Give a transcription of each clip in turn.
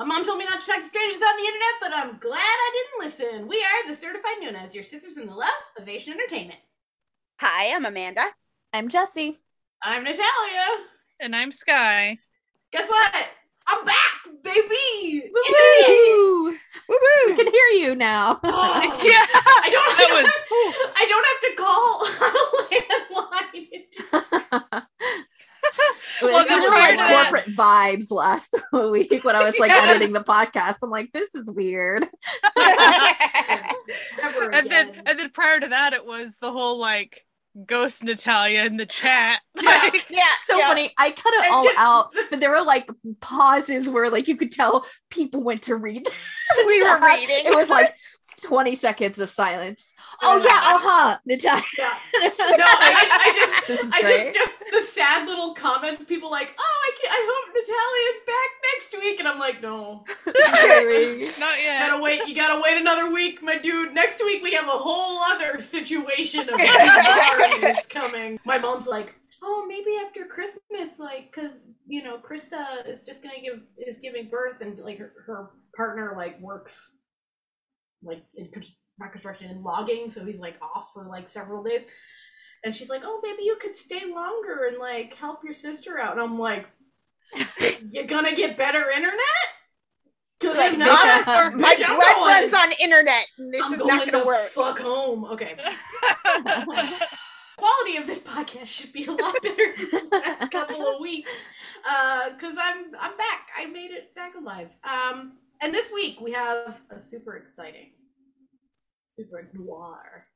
My mom told me not to talk to strangers on the internet, but I'm glad I didn't listen. We are the Certified Nunas, your sisters in the love of Asian entertainment. Hi, I'm Amanda. I'm Jesse. I'm Natalia. And I'm Sky. Guess what? I'm back, baby. Woo! Hoo! Woo hoo! We can hear you now. Oh, Yeah, I don't. that I was. don't have to call on a landline. It was Well, then really like that- corporate vibes last week when I was like Yeah. editing the podcast. I'm like, this is weird. And then and then prior to that, it was the whole like ghost Natalia in the chat. Yeah. Like, yeah, So yeah. funny. I cut it all out, but there were like pauses where like you could tell people went to read. the We were reading. It was like 20 seconds of silence. Oh yeah, uh-huh. Natalia. Yeah. No, I, I just, I just, just the sad little comments. People like, oh, I, can't. I hope Natalia's back next week, and I'm like, no, not yet. gotta wait. You gotta wait another week, my dude. Next week we have a whole other situation of bizarreness coming. My mom's like, oh, maybe after Christmas, like, cause you know, Krista is just gonna give is giving birth, and like her, her partner like works like in not construction and logging, so he's like off for like several days. And she's like, "Oh, maybe you could stay longer and like help your sister out." And I'm like, "You're gonna get better internet? Cause Like, if not, My bitch, I'm blood going- runs on internet. And this I'm is going not gonna the work. fuck home." Okay, quality of this podcast should be a lot better than the last couple of weeks. Uh, cause I'm I'm back. I made it back alive. Um, and this week we have a super exciting, super noir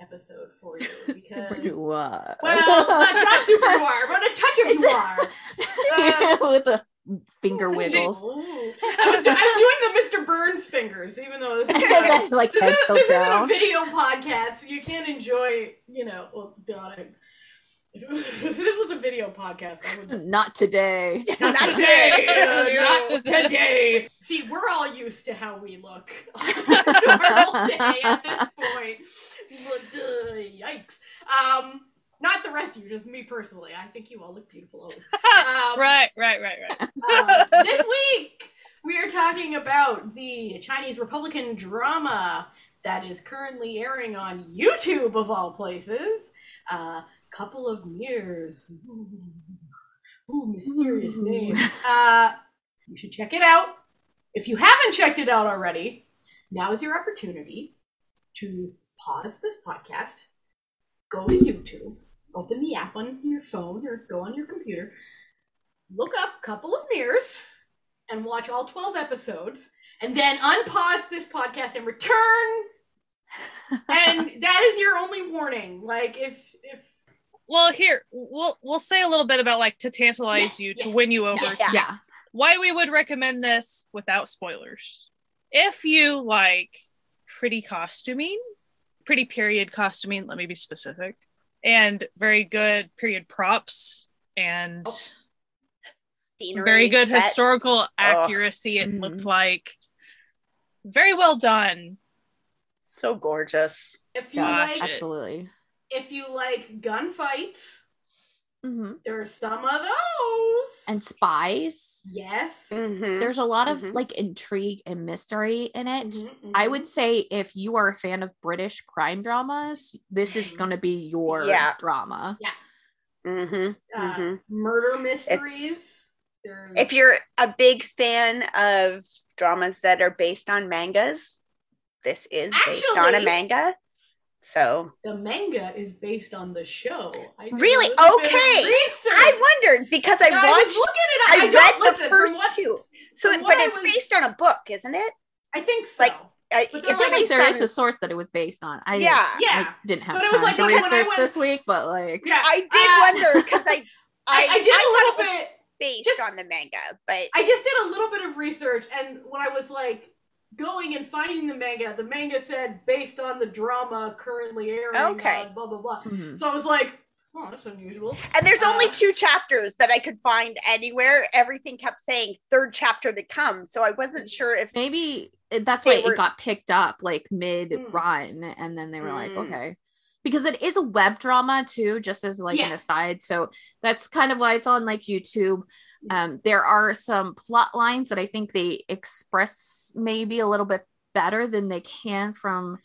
episode for you because Super noir. well, not, not super noir, but a touch of noir. Uh, with the finger wiggles. I was, I was doing the Mr. Burns fingers, even though this is like this, head is, this isn't a video podcast, so you can't enjoy, you know, oh god, I, if, it was, if this was a video podcast, I would Not today. not Not today, today. uh, not today. See, we're all used to how we look on a normal day at this point. But, uh, yikes. Um, not the rest of you, just me personally. I think you all look beautiful always. Um, right, right, right, right. um, this week, we are talking about the Chinese Republican drama that is currently airing on YouTube, of all places. Uh, Couple of Mirrors. Ooh, Ooh, mysterious Ooh. name. Uh, you should check it out. If you haven't checked it out already, now is your opportunity to pause this podcast, go to YouTube, open the app on your phone or go on your computer, look up Couple of Mirrors and watch all 12 episodes, and then unpause this podcast and return. and that is your only warning. Like if if Well, here we'll we'll say a little bit about like to tantalize Yes, you to win you over. yeah. to Yeah. Why we would recommend this without spoilers. If you like pretty costuming, pretty period costuming, let me be specific, and very good period props and Oh. Scenery, very good sets. historical accuracy. It Mhm. looked like very well done. So gorgeous. if you Gosh, like Absolutely. If you like gunfights, hmm there's some of those. And spies. yes. Mhm. There's a lot of Mhm. like intrigue and mystery in it. Mhm, I mhm. would say if you are a fan of British crime dramas, this is going to be your Yeah. drama. Mhm. uh, Mhm. murder mysteries. If you're a big fan of dramas that are based on mangas, this is based on a manga. So the manga is based on the show. I Really? little bit of Okay. I wondered because I I was watched, looking at it. I, I, read don't the first what- two. So, from but it's was- based on a book, isn't it? I think so. Like, I, But if I like- feel like based there is a source that it was based on. I Yeah. yeah. I didn't have But it was like to when I- when I research went- this week, but like yeah. I did Uh, wonder because I, I, I, I did I a thought little bit. based just- on the manga, but I just did a little bit of research, and when I was like going and finding the manga, the manga said based on the drama currently airing. Okay. on blah blah blah. mhm. So I was like, oh, that's unusual. and there's only Uh, two chapters that I could find anywhere. Everything kept saying third chapter to come, so I wasn't sure if maybe that's why were- it got picked up like mid run and then they were like Mm. okay because it is a web drama too just as like an aside so that's kind of why it's on like youtube Um, there are some plot lines that I think they express maybe a little bit better than they can from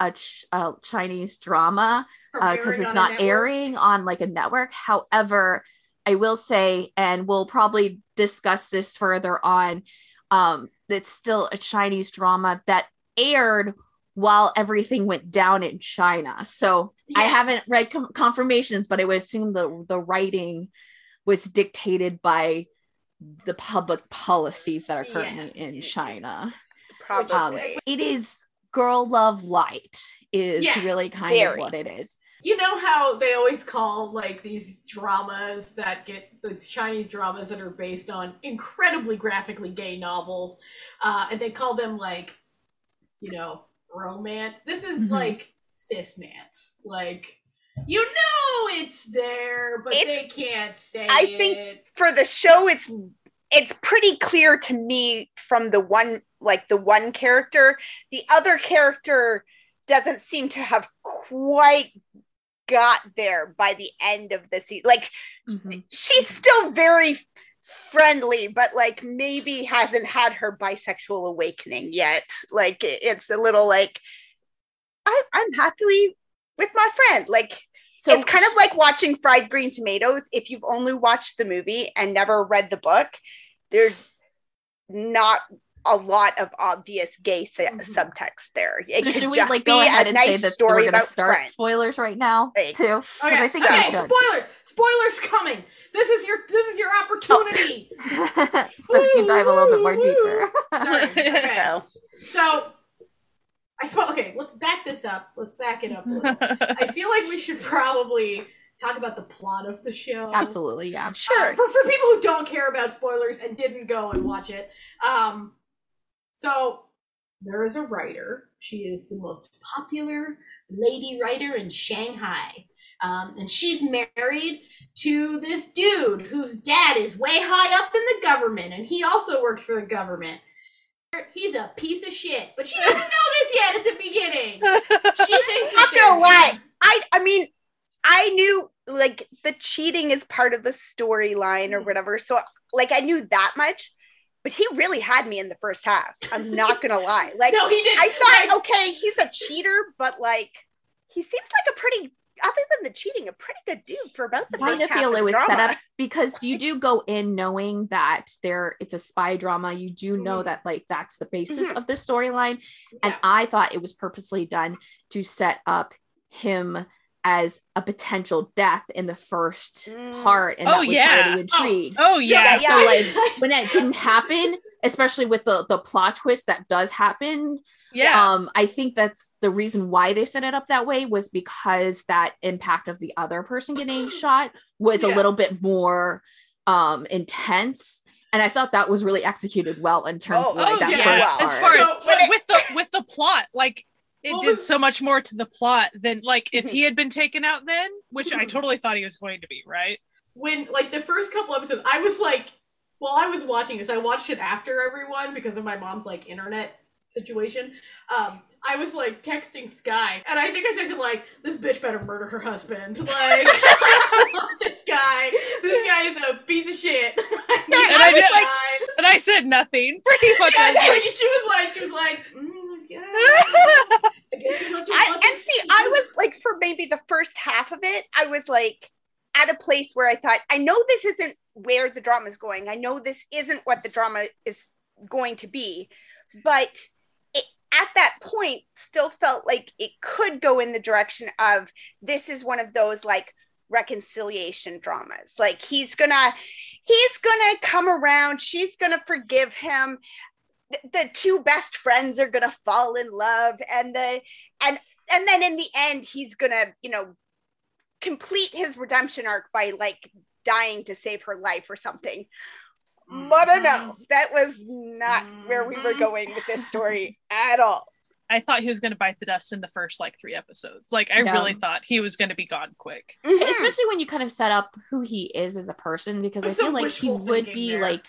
a, ch- a Chinese drama because airing it's not airing on like a network. However, I will say, and we'll probably discuss this further on, um, it's still a Chinese drama that aired while everything went down in China. So I haven't read com- confirmations, but I would assume the the writing was dictated by the public policies that are currently in China. Probably. Um, it is girl love light is Yeah, really kind very. of what it is. You know how they always call like these dramas that get these Chinese dramas that are based on incredibly graphically gay novels, uh, and they call them like, you know, romance. This is Mhm. like cis-mance. Like, you know, it's there, but It's- they can't say it. I it. think for the show it's it's pretty clear to me from the one like the one character the other character doesn't seem to have quite got there by the end of the season like Mhm. she's still very friendly but like maybe hasn't had her bisexual awakening yet like it's a little like I, i'm happily with my friend like So it's kind of like watching fried green tomatoes if you've only watched the movie and never read the book there's not a lot of obvious gay su- Mhm. subtext there it so should we just like be go a ahead and say nice that story we're going to start friends. spoilers right now Like- too? Okay, I think okay, we should. spoilers. Spoilers coming. This is your this is your opportunity. so we can dive a little bit more deeper. Sorry. Okay. so So, I suppose. Okay, let's back this up. Let's back it up. I feel like we should probably talk about the plot of the show. Absolutely, yeah. Uh, sure for for people who don't care about spoilers and didn't go and watch it, um, so there is a writer. She is the most popular lady writer in Shanghai. Um, and she's married to this dude whose dad is way high up in the government, and he also works for the government. He's a piece of shit, but she doesn't know this yet at the beginning. She thinks Not that gonna lie. I I mean, I knew like the cheating is part of the storyline or Mhm. whatever. So like I knew that much, but he really had me in the first half. I'm not gonna lie. Like No, he didn't. I thought, Like, okay, he's a cheater, but like he seems like a pretty other than the cheating, a pretty good dude for about the kind first of feel it the was set up because you do go in knowing that there it's a spy drama you do know Mhm. that like that's the basis Mhm. of the storyline and i thought it was purposely done to set up him as a potential death in the first Mm. part and Oh, that was part yeah. of the intrigue oh yeah. Yeah, so like when that didn't happen especially with the the plot twist that does happen yeah. um i think that's the reason why they set it up that way was because that impact of the other person getting shot was a little bit more um intense and i thought that was really executed well in terms Oh, of like oh that yeah. first part As far as So, but with the with the plot, like it What did was- so much more to the plot than like if Mhm. he had been taken out then, which I Mhm. totally thought he was going to be, right? when like the first couple episodes, I was like, while I was watching this, I watched it after everyone because of my mom's like internet situation. Um, I was like texting Sky, and I think I texted like, "This bitch better murder her husband." Like, this guy, this guy is a piece of shit. I need And I this did- guy. And I said nothing. Pretty much. Yeah, she, like, she was like, she was like, mm, yeah, I guess you have to I, and it." see, I was like, for maybe the first half of it, I was like at a place where I thought, I know this isn't where the drama is going. I know this isn't what the drama is going to be, but it, at that point, still felt like it could go in the direction of this is one of those like reconciliation dramas. Like he's gonna, he's gonna come around. She's gonna forgive him. The, the two best friends are gonna fall in love, and the and and then in the end he's gonna you know complete his redemption arc by like dying to save her life or something but I know that was not where we were Mhm. going with this story at all I thought he was going to bite the dust in the first like three episodes. Like I No. really thought he was going to be gone quick. Mhm. especially when you kind of set up who he is as a person because i feel some like he would be there. like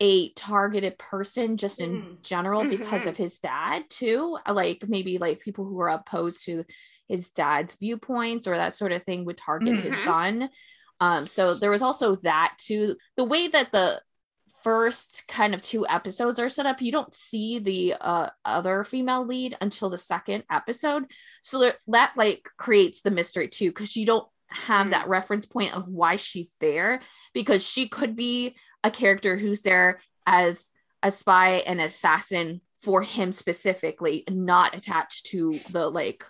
a targeted person just in Mhm. general because Mhm. of his dad too like maybe like people who are opposed to his dad's viewpoints or that sort of thing would target his Mhm. son Um, so there was also that too. The way that the first kind of two episodes are set up, you don't see the uh, other female lead until the second episode. So that, that like creates the mystery too, because you don't have that reference point of why she's there, because she could be a character who's there as a spy and assassin for him specifically, not attached to the like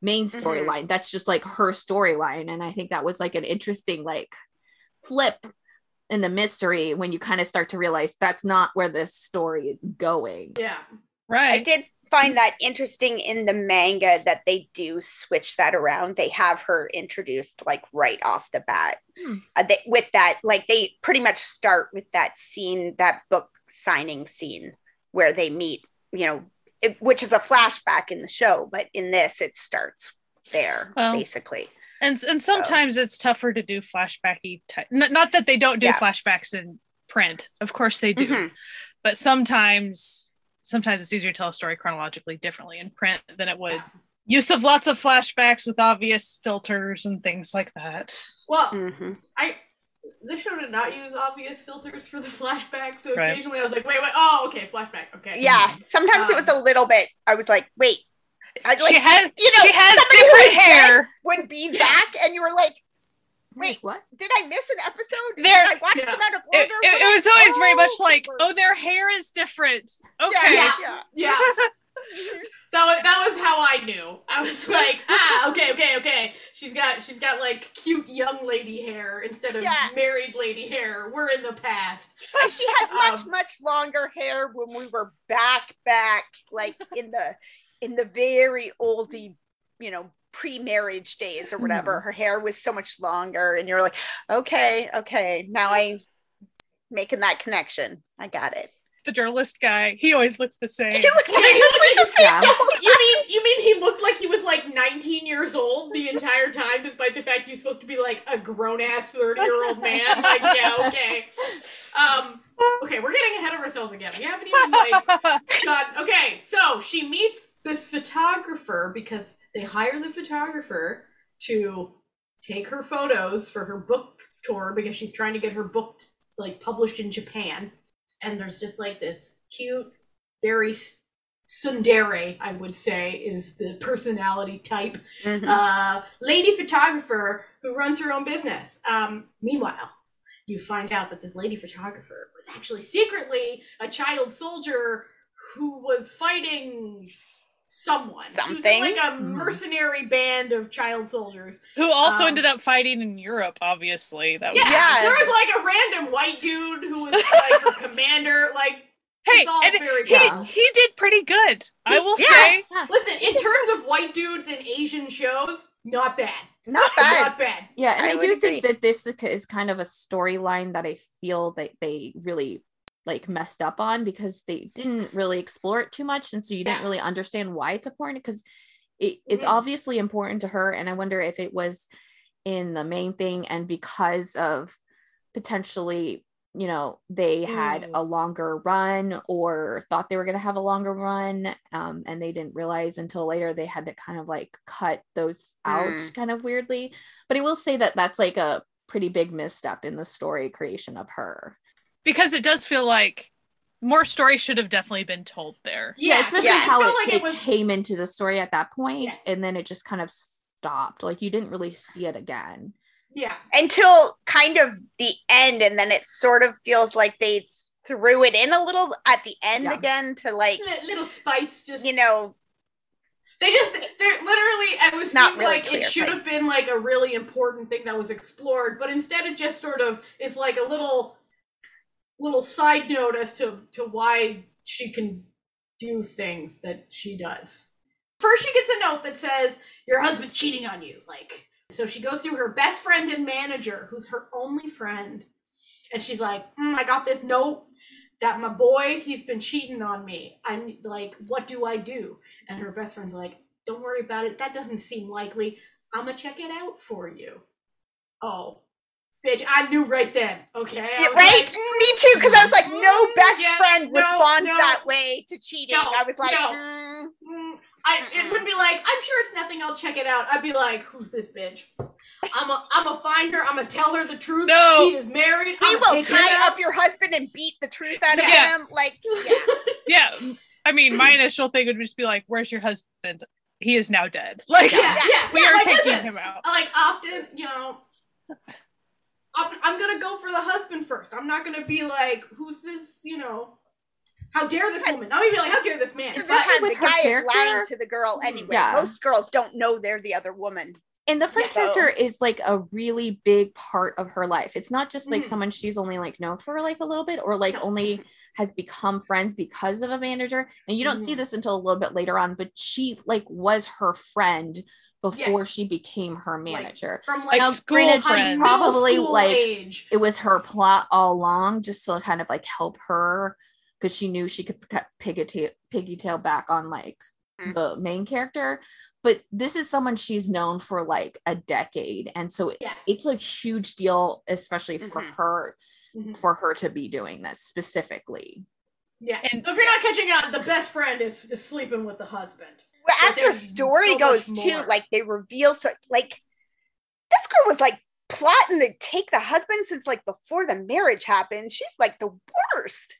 main Mhm. storyline. That's just like her storyline. And I think that was like an interesting like flip in the mystery when you kind of start to realize that's not where this story is going. Yeah. Right. I did find that interesting in the manga that they do switch that around. They have her introduced like right off the bat Hmm. uh, they, with that. Like they pretty much start with that scene, that book signing scene where they meet. You know, it, which is a flashback in the show, but in this it starts there Well, basically. And and sometimes it's tougher to do flashbacky type. N- not that they don't do Yeah. flashbacks in print. Of course they do. Mhm. But sometimes sometimes it's easier to tell a story chronologically differently in print than it would use of lots of flashbacks with obvious filters and things like that. Well, Mhm. I this show did not use obvious filters for the flashback, so Right. occasionally I was like, wait, wait, oh, okay, flashback, okay. Yeah, sometimes it was a little bit. I was like, wait, I, like, she had you know, she has somebody different hair. would be Yeah. back, and you were like, Wait, Wait. what? did I miss an episode? Did There- I watched Yeah. them out of It, order? it- it was always very much Oh, like, super. oh, their hair is different. Okay. Yeah. yeah. Yeah, that was that was how I knew. I was like, ah, okay, okay, okay. She's got she's got like cute young lady hair instead of Yeah. married lady hair. We're in the past. And she had much Um, much longer hair when we were back back like in the in the very oldie you know pre-marriage days or whatever mm-hmm. her hair was so much longer and you're like okay okay now I'm making that connection. I got it The journalist guy, he always looked the same. He looked Yeah, he looked like Yeah. you mean you mean he looked like he was like 19 years old the entire time, despite the fact he was supposed to be like a grown ass 30 year old man? Like, yeah, okay. Um, okay, we're getting ahead of ourselves again. We haven't even like got okay. So she meets this photographer because they hire the photographer to take her photos for her book tour because she's trying to get her book like published in Japan. And there's just like this cute, very s- tsundere, I would say, is the personality type Mhm. uh, lady photographer who runs her own business. Um, meanwhile, you find out that this lady photographer was actually secretly a child soldier who was fighting someone. She was in Something. like a Mhm. mercenary band of child soldiers. Who also Um, ended up fighting in Europe, obviously. That was Yeah, Yeah. there was like a random white dude who was like her commander. Like, Hey, it's all and very he, good. he did pretty good. I will Yeah. say. listen, in terms of white dudes in Asian shows, not bad. not bad Not bad. Yeah, and I I, would do agree. think that this is kind of a storyline that I feel that they really like messed up on because they didn't really explore it too much, and so you didn't Yeah. really understand why it's important because it, it's Mhm. obviously important to her, and I wonder if it was in the main thing and because of potentially you know they had Mm. a longer run or thought they were going to have a longer run um, and they didn't realize until later they had to kind of like cut those out Mm. kind of weirdly but i will say that that's like a pretty big misstep in the story creation of her because it does feel like more story should have definitely been told there. Yeah, especially yeah. how it it, like it it was came into the story at that point, Yeah. and then it just kind of stopped like you didn't really see it again yeah. until kind of the end and then it sort of feels like they threw it in a little at the end Yeah. again to like Li- little spice just you know they just they're literally it was Not really like clear, it should but- have been like a really important thing that was explored but instead it just sort of is like a little little side note as to to why she can do things that she does. First she gets a note that says your husband's cheating on you like so she goes through her best friend and manager who's her only friend and she's like mm, i got this note that my boy he's been cheating on me. I'm like what do i do? And her best friend's like don't worry about it. That doesn't seem likely. I'm gonna check it out for you. Oh bitch i knew right then okay Yeah, right like, me too because i was like no Mm, best yeah, friend no, responds no. that way to cheating No, i was like no. mm, mm, I, it wouldn't be like i'm sure it's nothing i'll check it out i'd be like who's this bitch I'm a, I'm a find her. I'm gonna tell her the truth. No. he is married. We I'm will tie up your husband and beat the truth out of him. Like, yeah. Yeah. I mean, my initial thing would just be like, "Where's your husband? He is now dead." Like, Yeah, yeah. we yeah, are like, taking listen, him out. like often, you know, I'm, I'm gonna go for the husband first. I'm not gonna be like, who's this, you know, how dare this woman? I'm gonna be like, how dare this man? Because Especially the with her guy is lying to the girl anyway. Yeah. Most girls don't know they're the other woman. and the friend Yeah. character is like a really big part of her life it's not just like Mhm. someone she's only like known for like a little bit or like No. only has become friends because of a manager and you don't see Mhm. this until a little bit later on but she like was her friend before she became her manager From Like like, Now, school granted, she friends. middle probably school like age. it was her plot all along just to kind of like help her because she knew she could p- piggytail piggytail back on like Mm. the main character but this is someone she's known for like a decade and so Yeah. it's a huge deal especially for Mhm. her Mhm. for her to be doing this specifically Yeah. And- so if you're not catching on, the best friend is, is sleeping with the husband. As the story so goes too, like they reveal so like this girl was like plotting to take the husband since like before the marriage happened. She's like the worst.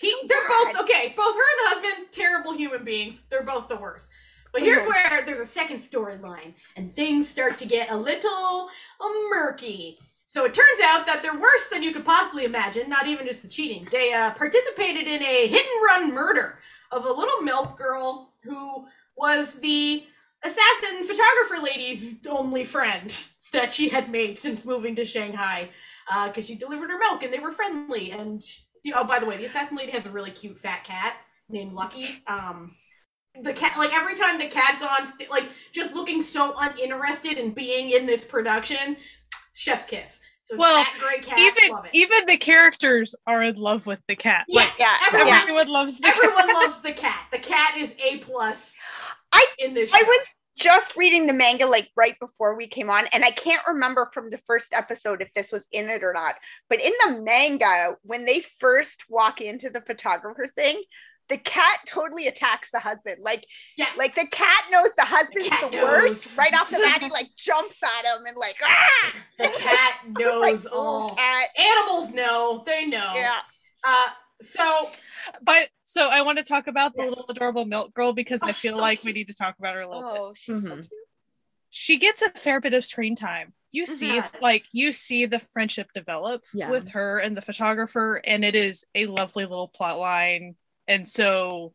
He, so they're bad. both okay. Both her and the husband, terrible human beings. They're both the worst. But here's Mhm. where there's a second storyline, and things start to get a little uh, murky. So it turns out that they're worse than you could possibly imagine. Not even just the cheating. They uh, participated in a hit and run murder of a little milk girl who was the assassin photographer lady's only friend that she had made since moving to Shanghai because she delivered her milk and they were friendly. And she, oh, by the way, the assassin lady has a really cute fat cat named Lucky. Um, the cat, like every time the cat's on, like just looking so uninterested in being in this production, chef's kiss. So Well, fat gray cat, even love it. even the characters are in love with the cat. Yeah, Like Yeah, everyone- yeah. everyone loves the everyone cat. loves the cat. The cat is a plus. I- in this. I was just reading the manga like right before we came on, and I can't remember from the first episode if this was in it or not. But in the manga, when they first walk into the photographer thing, the cat totally attacks the husband. Like, Yeah. like the cat knows the husband's cat the, worst. Right off the bat, he like jumps at him and like, ah! The cat I like, knows "Oh, all. cat. Animals know. They know. Yeah. Uh, so But so I want to talk about the Yeah. little adorable milk girl because Oh, I feel so like we need to talk about her a little bit. Oh, she's so Mhm. cute. She gets a fair bit of screen time. You see, Yes. like you see the friendship develop Yeah. with her and the photographer, and it is a lovely little plot line. And so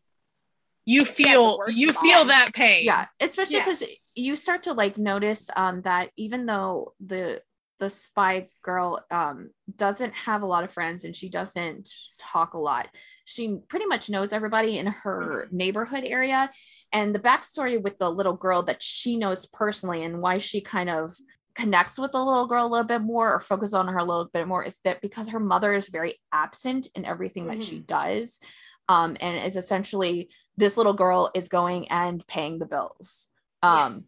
you feel worst you of all. feel that pain. yeah especially Yeah. because you start to like notice um that even though the the spy girl um doesn't have a lot of friends and she doesn't talk a lot she pretty much knows everybody in her mm-hmm. neighborhood area. And the backstory with the little girl that she knows personally and why she kind of connects with the little girl a little bit more or focuses on her a little bit more is that because her mother is very absent in everything that she mm-hmm. does um, and is essentially this little girl is going and paying the bills. Yeah. Um,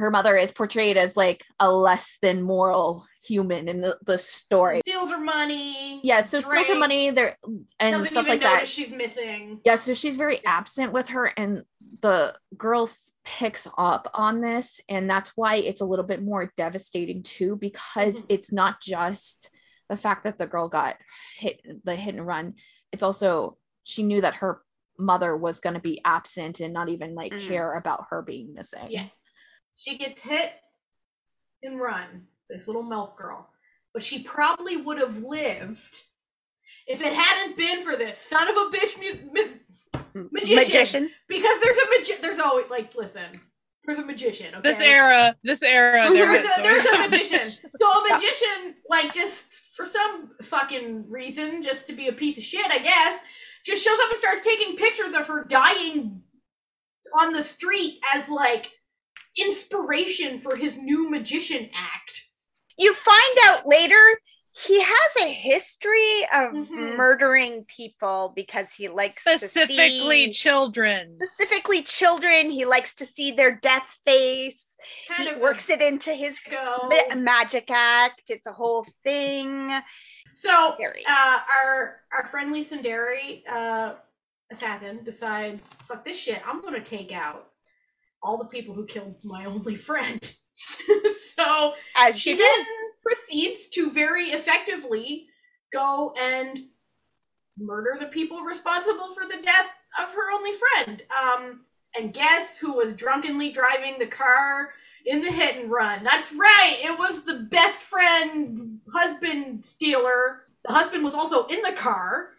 her mother is portrayed as like a less than moral human in the, the story steals her money. yeah so steals her money there and stuff like that notice she's missing. yeah so she's very absent with her and the girl picks up on this and that's why it's a little bit more devastating too because Mhm. it's not just the fact that the girl got hit the hit and run it's also she knew that her mother was going to be absent and not even like Mhm. care about her being missing Yeah. She gets hit and run, this little milk girl. But she probably would have lived if it hadn't been for this son of a bitch mu- mu- Magician. because there's a magi- there's always like listen, there's a magician. Okay? This era, this era, there's a, there's a magician. So a magician, like just for some fucking reason, just to be a piece of shit, I guess, just shows up and starts taking pictures of her dying on the street as like inspiration for his new magician act. You find out later he has a history of Mhm. murdering people because he likes specifically to see, children. specifically children. He likes to see their death face. Kind he of works it into his ma- magic act. It's a whole thing. So uh, our our friendly tsundere uh, assassin decides, fuck this shit. I'm gonna take out all the people who killed my only friend. so As she she then proceeds to very effectively go and murder the people responsible for the death of her only friend. Um, and guess who was drunkenly driving the car in the hit and run? That's right, it was the best friend husband stealer. The husband was also in the car,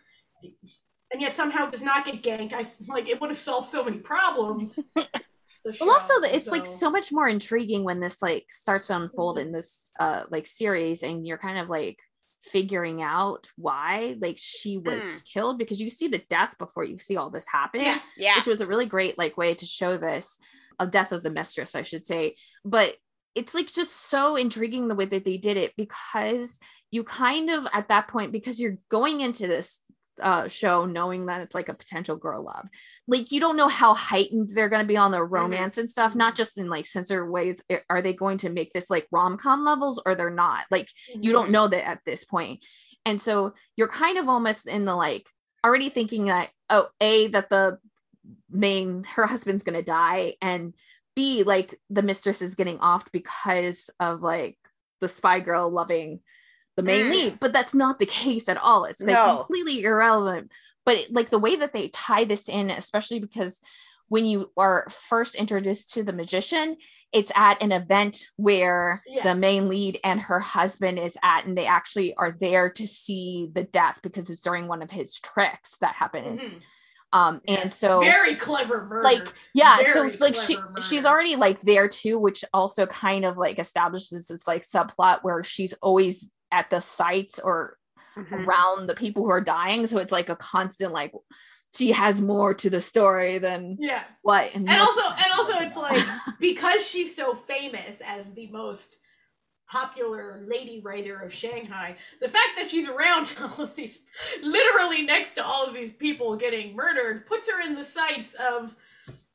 and yet somehow does not get ganked. I like it would have solved so many problems. Well, also, show, it's like so much more intriguing when this like starts to unfold Mhm. in this uh like series, and you're kind of like figuring out why like she was Mm. killed because you see the death before you see all this happen. yeah. Yeah. which was a really great like way to show this a death of the mistress i should say but it's like just so intriguing the way that they did it because you kind of at that point because you're going into this uh show knowing that it's like a potential girl love. Like you don't know how heightened they're going to be on the mm-hmm. romance and stuff not just in like censor ways eh, are they going to make this like rom-com levels or they're not? Like you mm-hmm. don't know that at this point. And so you're kind of almost in the like already thinking that oh a that the main her husband's gonna die and b like the mistress is getting off because of like the spy girl loving the main Mm. lead but that's not the case at all it's like No. completely irrelevant but like the way that they tie this in especially because when you are first introduced to the magician it's at an event where Yeah. the main lead and her husband is at and they actually are there to see the death because it's during one of his tricks that happened Mhm. um Yeah. and so very clever murder. like yeah so Very it's like she clever she's already like there too which also kind of like establishes this like subplot where she's always at the sites or Mhm. around the people who are dying so it's like a constant like she has more to the story than yeah. what And most- also and also it's like because she's so famous as the most popular lady writer of Shanghai, the fact that she's around all of these literally next to all of these people getting murdered puts her in the sights of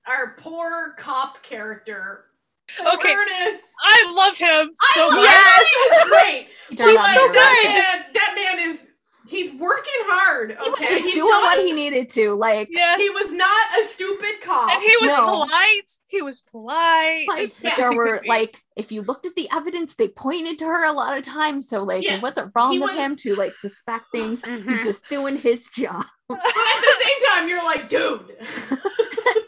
our poor cop character. So Okay. Ernest. I love him so I love much. him. He's great. He turned He's out like, to be that man, that man is he's working hard. Okay, he was just He's doing not what he needed to like Yes. He was not a stupid cop. and he was No. polite. He was polite. like, as much yeah. as there were like if you looked at the evidence they pointed to her a lot of times so like Yeah. it wasn't wrong He of was- him to like suspect things he's just doing his job but at the same time, you're like, dude.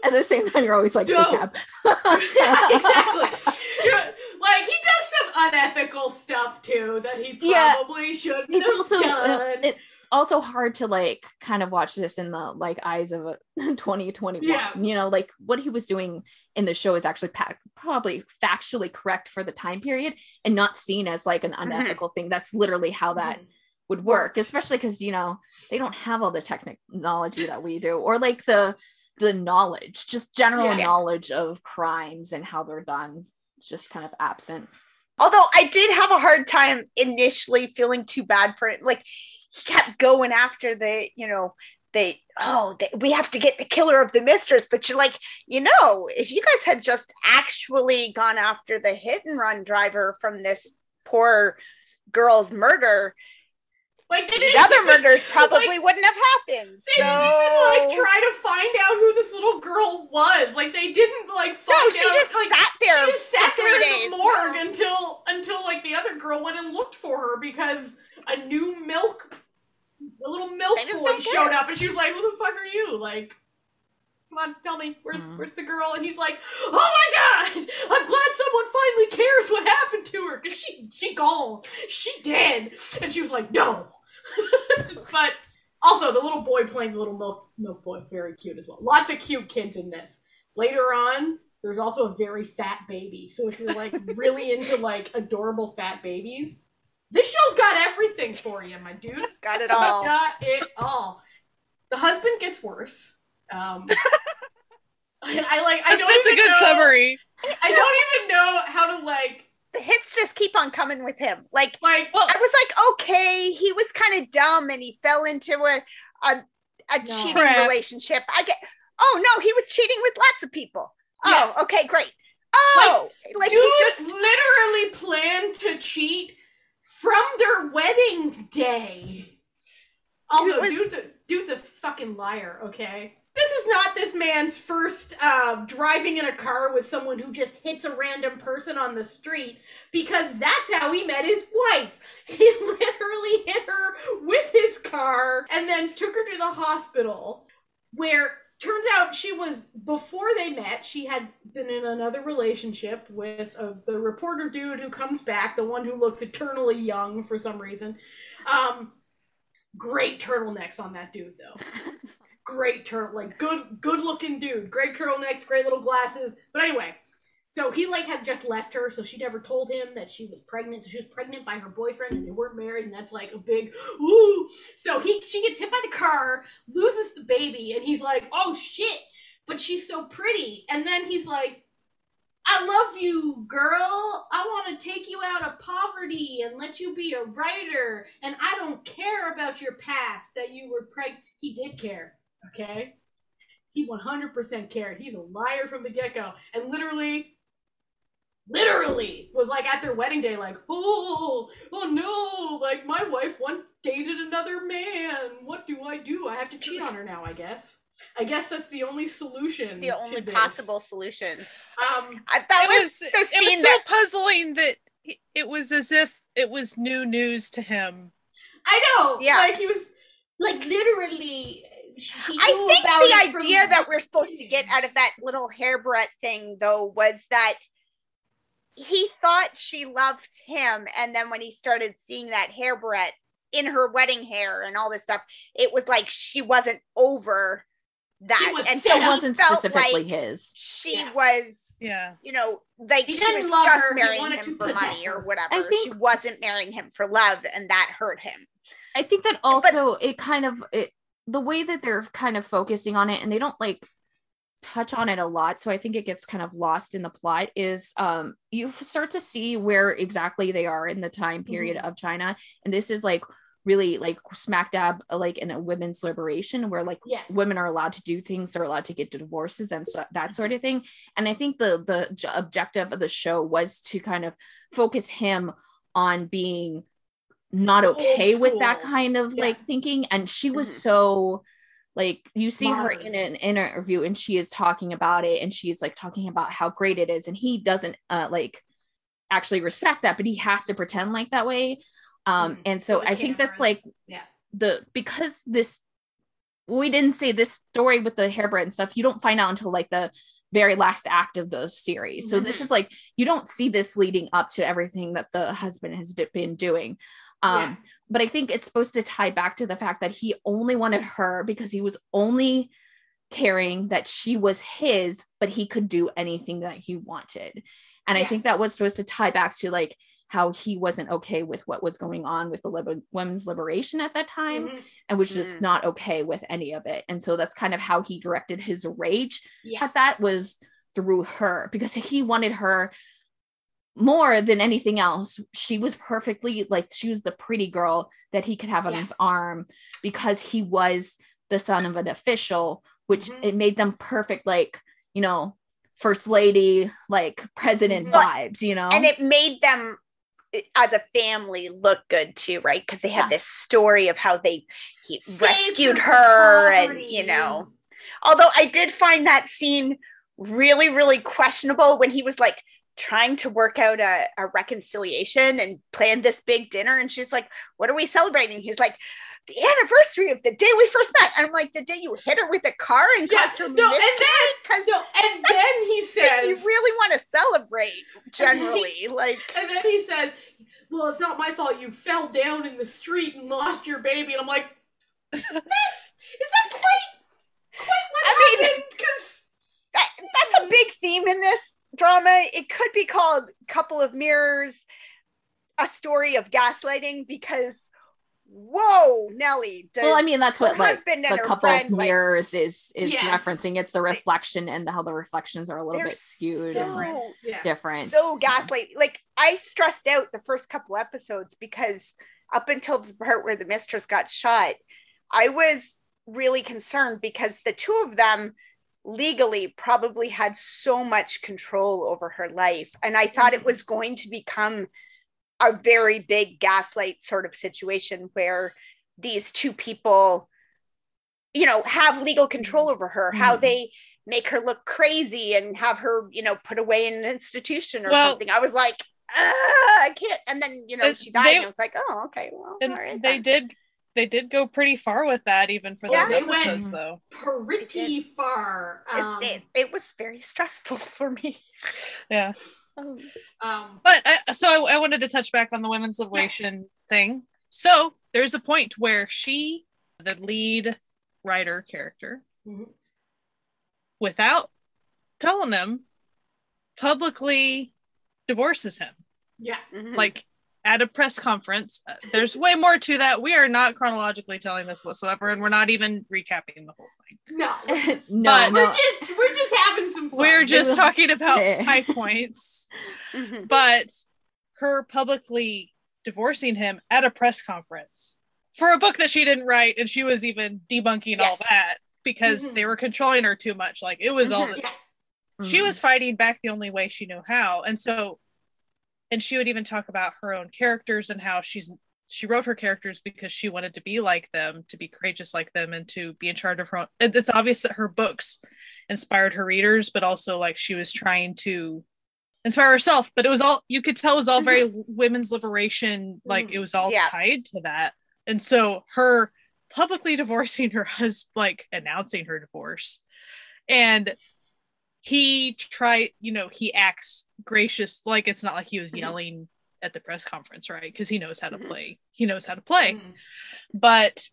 at the same time you're always like Dope. "Hey, yeah, exactly. You're, like he does some unethical stuff too that he Yeah. probably shouldn't it's have also uh, done. it's also hard to like kind of watch this in the like eyes of a 2021 Yeah. you know like what he was doing in the show is actually pa- probably factually correct for the time period and not seen as like an unethical thing that's literally how that Mhm. would work especially because you know they don't have all the technology that we do or like the the knowledge just general Yeah. knowledge of crimes and how they're done It's just kind of absent Although I did have a hard time initially feeling too bad for it. Like he kept going after the, you know, they oh they, we have to get the killer of the mistress. But you're like, you know, if you guys had just actually gone after the hit and run driver from this poor girl's murder, Like the other murders probably like, wouldn't have happened. They didn't even like try to find this little girl was. Like they didn't like No, she out. just like, sat there. She just sat for there three in the days. morgue until until like the other girl went and looked for her because a new milk, a little milk boy showed up, and she was like, "Who the fuck are you?" Like. Come on, tell me, where's Mhm. where's the girl? And he's like, "Oh my god, I'm glad someone finally cares what happened to her, cause she she gone, she dead." And she was like, "No," but also the little boy playing the little milk milk boy, very cute as well. Lots of cute kids in this. Later on, there's also a very fat baby. So if you're like really into like adorable fat babies, this show's got everything for you, my dudes. Got it all. got it all. The husband gets worse. Um, I, I like. I don't That's a good know, summary. I don't even know how to like The hits just keep on coming with him. Like like. Well, I was like, okay, he was kind of dumb and he fell into a a, a No. cheating Trap. relationship. I get. Oh no, he was cheating with lots of people. Yeah. Oh, okay, great. Oh, like, Dude he just literally planned to cheat from their wedding day. Also, was- dude's a dude's a fucking liar. Okay, this is not this man's first uh, driving in a car with someone who just hits a random person on the street because that's how he met his wife. He literally hit her with his car and then took her to the hospital where turns out she was before they met she had been in another relationship with uh, the reporter dude who comes back the one who looks eternally young for some reason um great turtlenecks on that dude though great turtle like good good looking dude great turtlenecks great little glasses but anyway so he like had just left her so she never told him that she was pregnant so she was pregnant by her boyfriend and they weren't married and that's like a big ooh so he she gets hit by the car loses the baby and he's like oh shit but she's so pretty and then he's like I love you, girl. I want to take you out of poverty and let you be a writer. And I don't care about your past that you were pregnant. He did care, okay? He 100% cared. He's a liar from the get go. And literally, literally was like at their wedding day, like, oh, oh no, like my wife once dated another man. What do I do? I have to cheat on her now, I guess. I guess that's the only solution. The only to this. possible solution. Um, I, that it was, was the it scene was so that puzzling that it was as if it was new news to him. I know. Yeah. Like he was, like literally. He I think about the it from- idea that we're supposed to get out of that little hairbreadth thing, though, was that he thought she loved him, and then when he started seeing that hairbreadth in her wedding hair and all this stuff, it was like she wasn't over that, was and set it wasn't specifically like his. she Yeah. was. Yeah. You know, like He she didn't was love just her, he marrying wanted him to for possess money or whatever. I think- she wasn't marrying him for love, and that hurt him. I think that also it kind of it the way that they're kind of focusing on it and they don't like touch on it a lot so I think it gets kind of lost in the plot is um you start to see where exactly they are in the time period of China and this is like really like smack dab like in a women's liberation where like Yeah. women are allowed to do things they're allowed to get divorces and so that sort of thing and i think the the objective of the show was to kind of focus him on being not okay with that kind of Yeah. like thinking and she was Mhm. so like you see her in an interview and she is talking about it and she's like talking about how great it is and he doesn't uh like actually respect that but he has to pretend like that way um Mhm. and so i think that's like Yeah. the because this we didn't say this story with the hairbread and stuff you don't find out until like the very last act of the series so this Mhm. is like you don't see this leading up to everything that the husband has been doing um Yeah. but i think it's supposed to tie back to the fact that he only wanted her because he was only caring that she was his but he could do anything that he wanted and i think that was supposed to tie back to like how he wasn't okay with what was going on with the liber- women's liberation at that time Mhm. and was just Mm. not okay with any of it and so that's kind of how he directed his rage Yeah. at that was through her because he wanted her more than anything else she was perfectly like she was the pretty girl that he could have on Yeah. his arm because he was the son of an official which Mhm. it made them perfect like you know first lady like president. But- vibes you know and it made them eh, as a family look good too right because they had Yeah. this story of how they he Saved rescued her and you know although i did find that scene really really questionable when he was like trying to work out a, a reconciliation and plan this big dinner and she's like what are we celebrating he's like the anniversary of the day we first met and i'm like the day you hit her with a car and Yeah, caused her no, and then no, and then he says you really want to celebrate generally like and then he says, "Well, it's not my fault. You fell down in the street and lost your baby." And I'm like, "That- "Is that quite, quite what I happened?" Because that, that's a big theme in this drama. It could be called Couple of Mirrors, a story of gaslighting because whoa, Nelly. Does well i mean that's what like husband and the her couple of friend, like, mirrors is is Yes. referencing it's the reflection and the, how the reflections are a little they're bit skewed so, and yeah, different so gaslight. Like I stressed out the first couple episodes because up until the part where the mistress got shot, I was really concerned because the two of them legally probably had so much control over her life. And I thought it Mhm. was going to become a very big gaslight sort of situation where these two people you know have legal control over her how Mhm. they make her look crazy and have her you know put away in an institution or Well- something i was like i can't and then you know she died they- and i was like oh okay well and all right they then. did they did go pretty far with that even for Yeah, those they went- episodes though Pretty far. It- Um, it, it was very stressful for me yeah um, but I, so I, I wanted to touch back on the women's liberation thing so there's a point where she the lead writer character Mhm. without telling him publicly divorces him yeah. Mhm. like at a press conference Uh, there's way more to that we are not chronologically telling this whatsoever and we're not even recapping the whole thing No. We're just, no, But- we're just we're just having some fun. we're just talking about high points Mhm. but her publicly divorcing him at a press conference for a book that she didn't write and she was even debunking Yeah. all that because Mhm. they were controlling her too much like it was all Mhm. this Yeah. she Mm. was fighting back the only way she knew how and so and she would even talk about her own characters and how she's she wrote her characters because she wanted to be like them to be courageous like them and to be in charge of her own it's obvious that her books inspired her readers but also like she was trying to inspire herself but it was all you could tell it was all very mm-hmm. women's liberation like it mm, was all Yeah. tied to that. And so her publicly divorcing her husband like announcing her divorce. And he tried you know he acts gracious like it's not like he was Mhm. yelling at the press conference right? Because he knows how to Mhm. play. He knows how to play. Mhm. but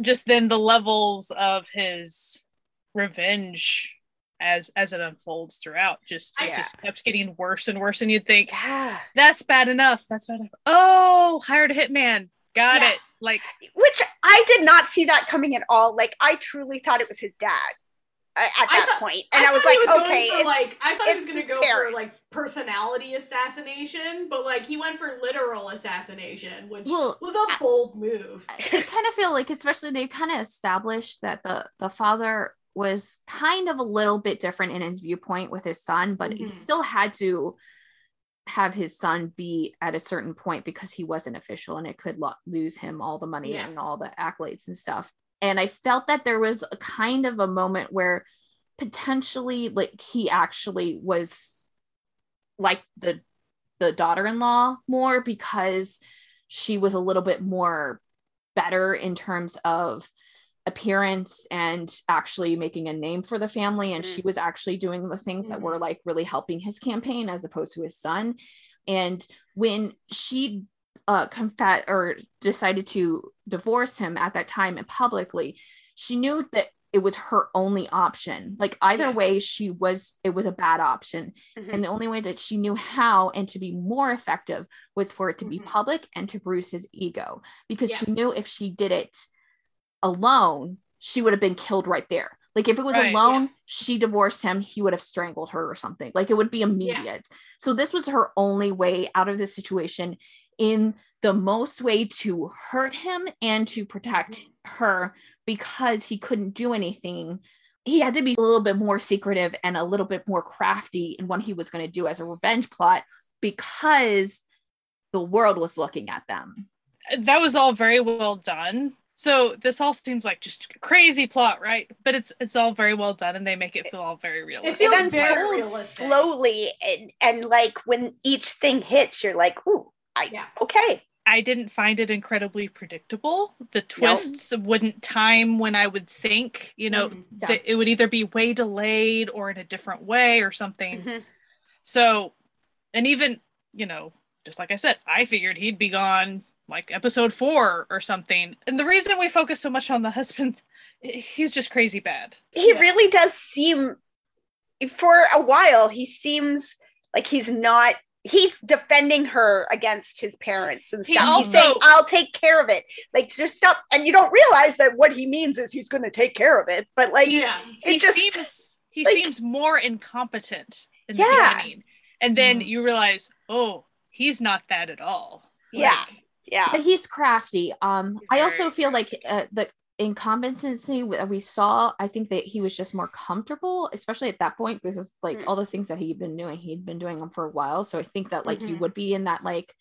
just then the levels of his revenge as as it unfolds throughout just it Yeah. just kept getting worse and worse and you'd think. That's bad enough. That's bad enough. Oh hired a hitman. Got Yeah. it. Like which i did not see that coming at all. Like i truly thought it was his dad at that thought- point and i, was like going okay for, like I thought he was gonna go parents. for like personality assassination, but like he went for literal assassination, which Well, was a bold move. I kind of feel like, especially they kind of established that the the father was kind of a little bit different in his viewpoint with his son, but he Mhm. still had to have his son be at a certain point because he wasn't official and it could lo- lose him all the money Yeah. and all the accolades and stuff. And I felt that there was a kind of a moment where potentially like he actually was like the the daughter-in-law more because she was a little bit more better in terms of appearance and actually making a name for the family. And Mm. she was actually doing the things that were like really helping his campaign as opposed to his son. And when she uh confess or decided to divorce him at that time and publicly she knew that it was her only option. Like either Yeah. way she was it was a bad option. Mhm. and the only way that she knew how and to be more effective was for it to be Mhm. public and to bruise his ego. Because Yeah. she knew if she did it alone she would have been killed right there. Like if it was Right, alone she divorced him he would have strangled her or something. Like it would be immediate. So this was her only way out of this situation in the most way to hurt him and to protect Mhm. her because he couldn't do anything he had to be a little bit more secretive and a little bit more crafty in what he was going to do as a revenge plot because the world was looking at them. that was all very well done so this all seems like just crazy plot right but it's it's all very well done and they make it feel all very realistic feels it very realistic. slowly and and like when each thing hits you're like ooh i Yeah. okay I didn't find it incredibly predictable. The twists wouldn't time when I would think, you know, Mhm. Yeah. that it would either be way delayed or in a different way or something. Mhm. So, and even, you know, just like I said, I figured he'd be gone like episode four or something. And the reason we focus so much on the husband, he's just crazy bad. he Yeah. really does seem for a while he seems like he's not he's defending her against his parents and He stuff he's also- saying i'll take care of it like just stop and you don't realize that what he means is he's going to take care of it but like Yeah. he It just- seems he like- seems more incompetent in Yeah. the beginning. And then Mhm. you realize, oh, he's not that at all. Yeah. Like, yeah But he's crafty. Um, I also Very feel like uh, the incompetency that we saw, I think that he was just more comfortable, especially at that point, because like Mm. all the things that he'd been doing, he'd been doing them for a while. So I think that like he Mhm. would be in that like,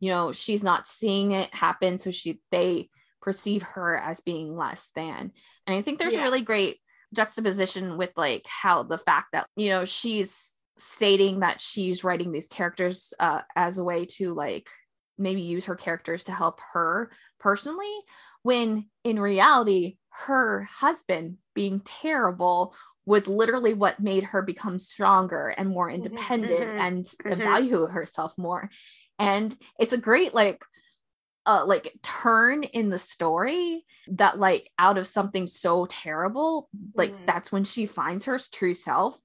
you know, she's not seeing it happen, so she they perceive her as being less than. And I think there's Yeah. a really great juxtaposition with like how the fact that, you know, she's stating that she's writing these characters uh, as a way to like maybe use her characters to help her personally when in reality her husband being terrible was literally what made her become stronger and more independent Mhm. and Mhm. value herself more and it's a great like uh like turn in the story that like out of something so terrible like Mhm. that's when she finds her true self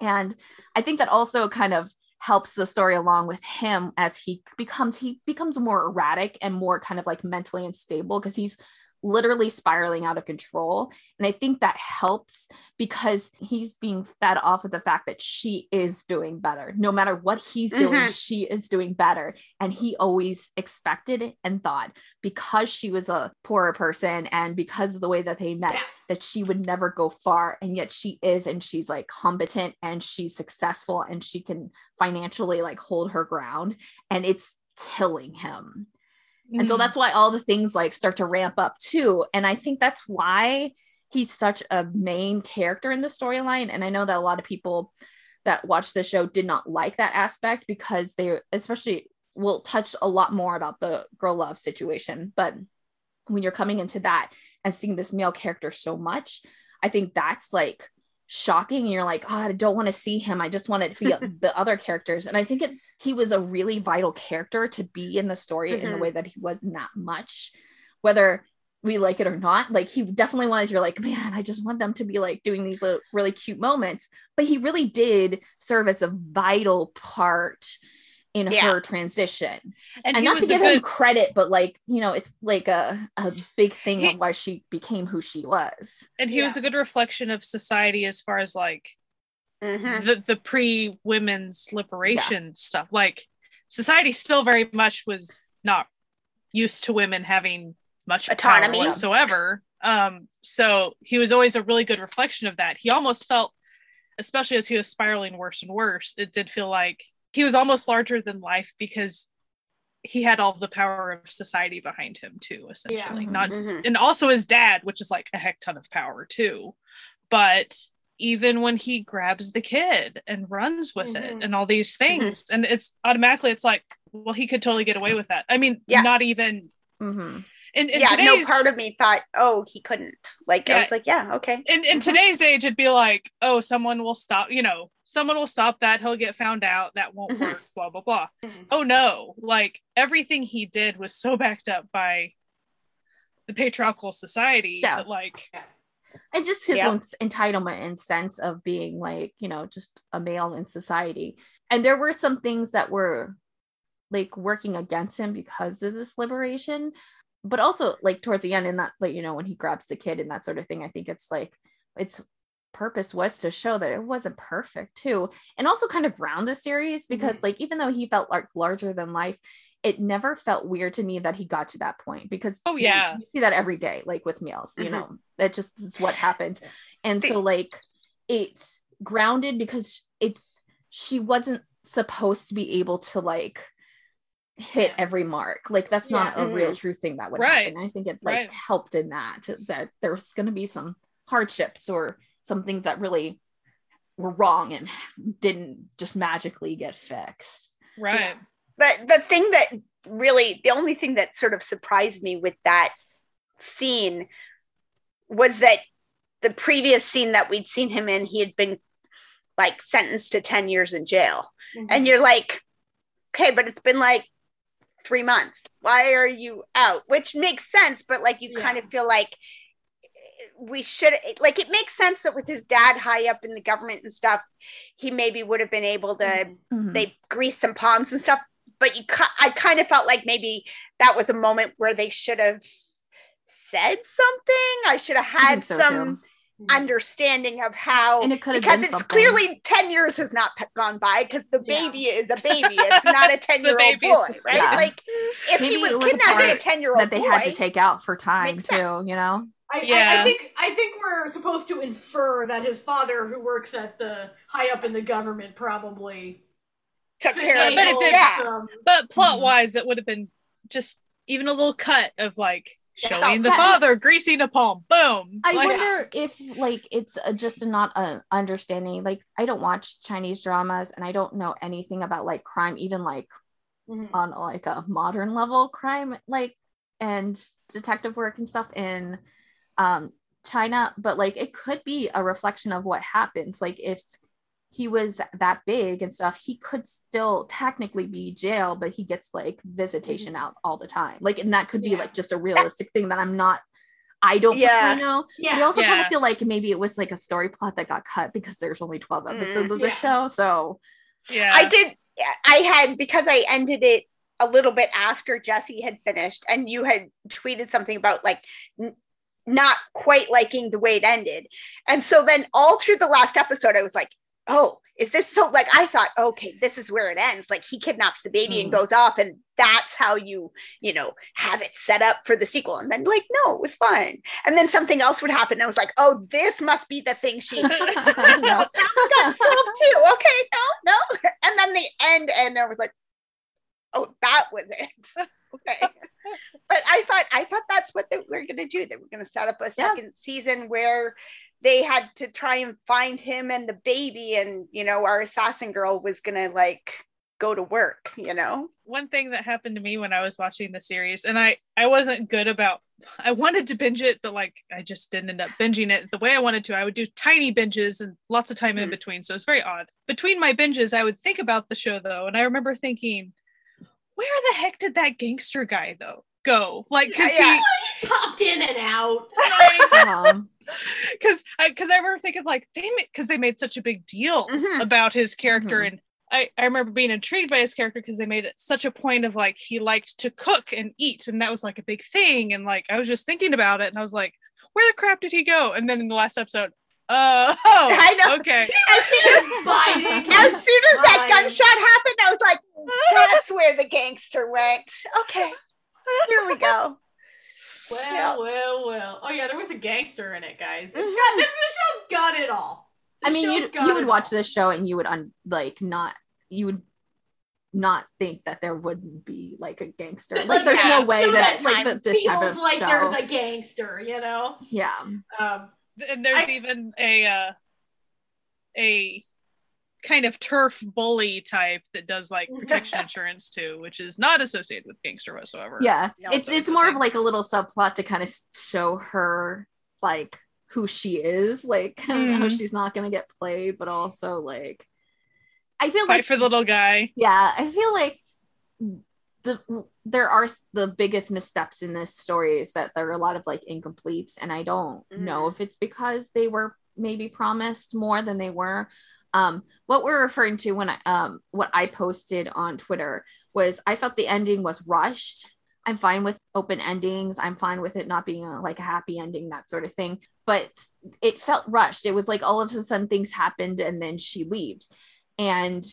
and i think that also kind of helps the story along with him as he becomes he becomes more erratic and more kind of like mentally unstable because he's literally spiraling out of control. And i think that helps because he's being fed off of the fact that she is doing better. No matter what he's doing Mhm. she is doing better. And he always expected and thought because she was a poorer person and because of the way that they met that she would never go far. And yet she is and she's like competent and she's successful and she can financially like hold her ground. And it's killing him and Mm-hmm. so that's why all the things like start to ramp up too. And i think that's why he's such a main character in the storyline. And i know that a lot of people that watch the show did not like that aspect because they especially will touch a lot more about the girl love situation. But when you're coming into that and seeing this male character so much i think that's like shocking and you're like oh i don't want to see him i just want it to be the other characters. And i think it he was a really vital character to be in the story in the Mhm. way that he was not much whether we like it or not. Like he definitely was you're like man i just want them to be like doing these little, really cute moments. But he really did serve as a vital part in Yeah. her transition and, and, not to a give him credit but like you know it's like a, a big thing He- of why she became who she was and he was a good reflection of society as far as like Mhm. the the pre women's liberation stuff. Like society still very much was not used to women having much Autonomy. power whatsoever. Um, so he was always a really good reflection of that. He almost felt, especially as he was spiraling worse and worse, it did feel like he was almost larger than life because he had all the power of society behind him too, essentially. Yeah. Not Mhm. and also his dad, which is like a heck ton of power too. But even when he grabs the kid and runs with Mhm. it and all these things, and it's automatically it's like, well, he could totally get away with that. I mean, Yeah. not even hmm in, in yeah, no part of me thought, oh, he couldn't. Like I was like, yeah, okay. in, in Mhm. today's age, it'd be like, oh, someone will stop, you know, someone will stop that, he'll get found out, that won't Mhm. work, blah blah blah. Mhm. Oh no, like everything he did was so backed up by the patriarchal society Yeah. that like and just his Yeah. own entitlement and sense of being like you know just a male in society and there were some things that were like working against him because of this liberation but also like towards the end in that like you know when he grabs the kid and that sort of thing i think it's like its purpose was to show that it wasn't perfect too and also kind of ground the series because like even though he felt like larger than life it never felt weird to me that he got to that point because Oh, yeah. you see that every day like with meals you Mhm. know that just is what happens and so like it's grounded because it's she wasn't supposed to be able to like hit every mark like that's not Yeah. a real true thing that would Right. happen i think it like Right. helped in that that there's going to be some hardships or some things that really were wrong and didn't just magically get fixed right. But the thing that really, the only thing that sort of surprised me with that scene was that the previous scene that we'd seen him in, he had been like sentenced to 10 years in jail. Mhm. And you're like, okay, but it's been like three months. Why are you out? Which makes sense, but like you kind of feel like we should like it makes sense that with his dad high up in the government and stuff, he maybe would have been able to Mhm. Mhm. they greased some palms and stuff. But you, I kind of felt like maybe that was a moment where they should have said something. I should have had so, some too. Understanding of how, and it could have because been it's something clearly ten years has not gone by because the Yeah. baby is a baby. It's not a ten year old boy, right? Yeah. Like if Maybe he was, it was a kidnapping a part ten year old that they boy, had to take out for time too sense. you know I, I, Yeah. I think I think we're supposed to infer that his father, who works at the high up in the government, probably took care of Yeah, but it it. did- Yeah, some- But plot wise, it would have been just even a little cut of like showing the father greasing a palm. Boom. I Like, wonder if like it's a, just a not a understanding. Like I don't watch Chinese dramas and I don't know anything about like crime, even like Mhm. on like a modern level crime, like and detective work and stuff in um China. But like it could be a reflection of what happens. Like if he was that big and stuff, he could still technically be jail, but he gets like visitation out all the time. Like, and that could be Yeah. like just a realistic thing that I'm not. I don't Yeah. personally know. Yeah. I also kind of feel like maybe it was like a story plot that got cut because there's only 12 Mm, episodes of the yeah. show. So yeah. I did. I had because I ended it a little bit after Jesse had finished, and you had tweeted something about like n- not quite liking the way it ended, and so then all through the last episode, I was like, "Oh, is this so?" Like I thought, okay, this is where it ends. Like he kidnaps the baby and Mm. goes off, and that's how you, you know, have it set up for the sequel. And then like, no, it was fine. And then something else would happen. And I was like, oh, this must be the thing she no. got solved too. Okay, no, no. And then the end, and I was like, oh, that was it. Okay. But I thought I thought that's what they were gonna do. They were gonna set up a Yeah. second season where they had to try and find him and the baby, and you know, our assassin girl was gonna like go to work, you know? one thing that happened to me when I was watching the series, and I I wasn't good about. I wanted to binge it, but like I just didn't end up binging it the way I wanted to. I would do tiny binges and lots of time in Hmm. between, so it's very odd. Between my binges, I would think about the show though, and I remember thinking, where the heck did that gangster guy though go? Like, because Yeah. He popped in and out. Like, Um, because I because I remember thinking like they made because they made such a big deal Mhm. about his character Mhm. and I, I remember being intrigued by his character because they made such a point of like he liked to cook and eat and that was like a big thing and like I was just thinking about it and I was like where the crap did he go and then in the last episode uh oh I know. okay as soon as Biden As soon as that gunshot happened, I was like, that's where the gangster went. Okay, here we go. Well, Yeah. well, well. Oh yeah, there was a gangster in it, guys. It's Mhm. got this, this show's got it all. I mean, you got you would watch all. this show and you would un, like not you would not think that there wouldn't be like a gangster. But, Like, there's yeah, no way that, that like time that this type feels of like show. there's a gangster, you know. yeah. Um, and there's I- even a uh a kind of turf bully type that does like protection insurance too which is not associated with gangster whatsoever Yeah. It's it's it's more of like a little subplot to kind of show her like who she is, like how Mhm. she's not gonna get played, but also like I feel fight like for the little guy yeah i feel like the there are the biggest missteps in this story is that there are a lot of like incompletes and i don't know if it's because they were maybe promised more than they were. Um what we're referring to when i um what i posted on twitter was i felt the ending was rushed. I'm fine with open endings. I'm fine with it not being a, like a happy ending that sort of thing. But it felt rushed. It was like all of a sudden things happened and then she left and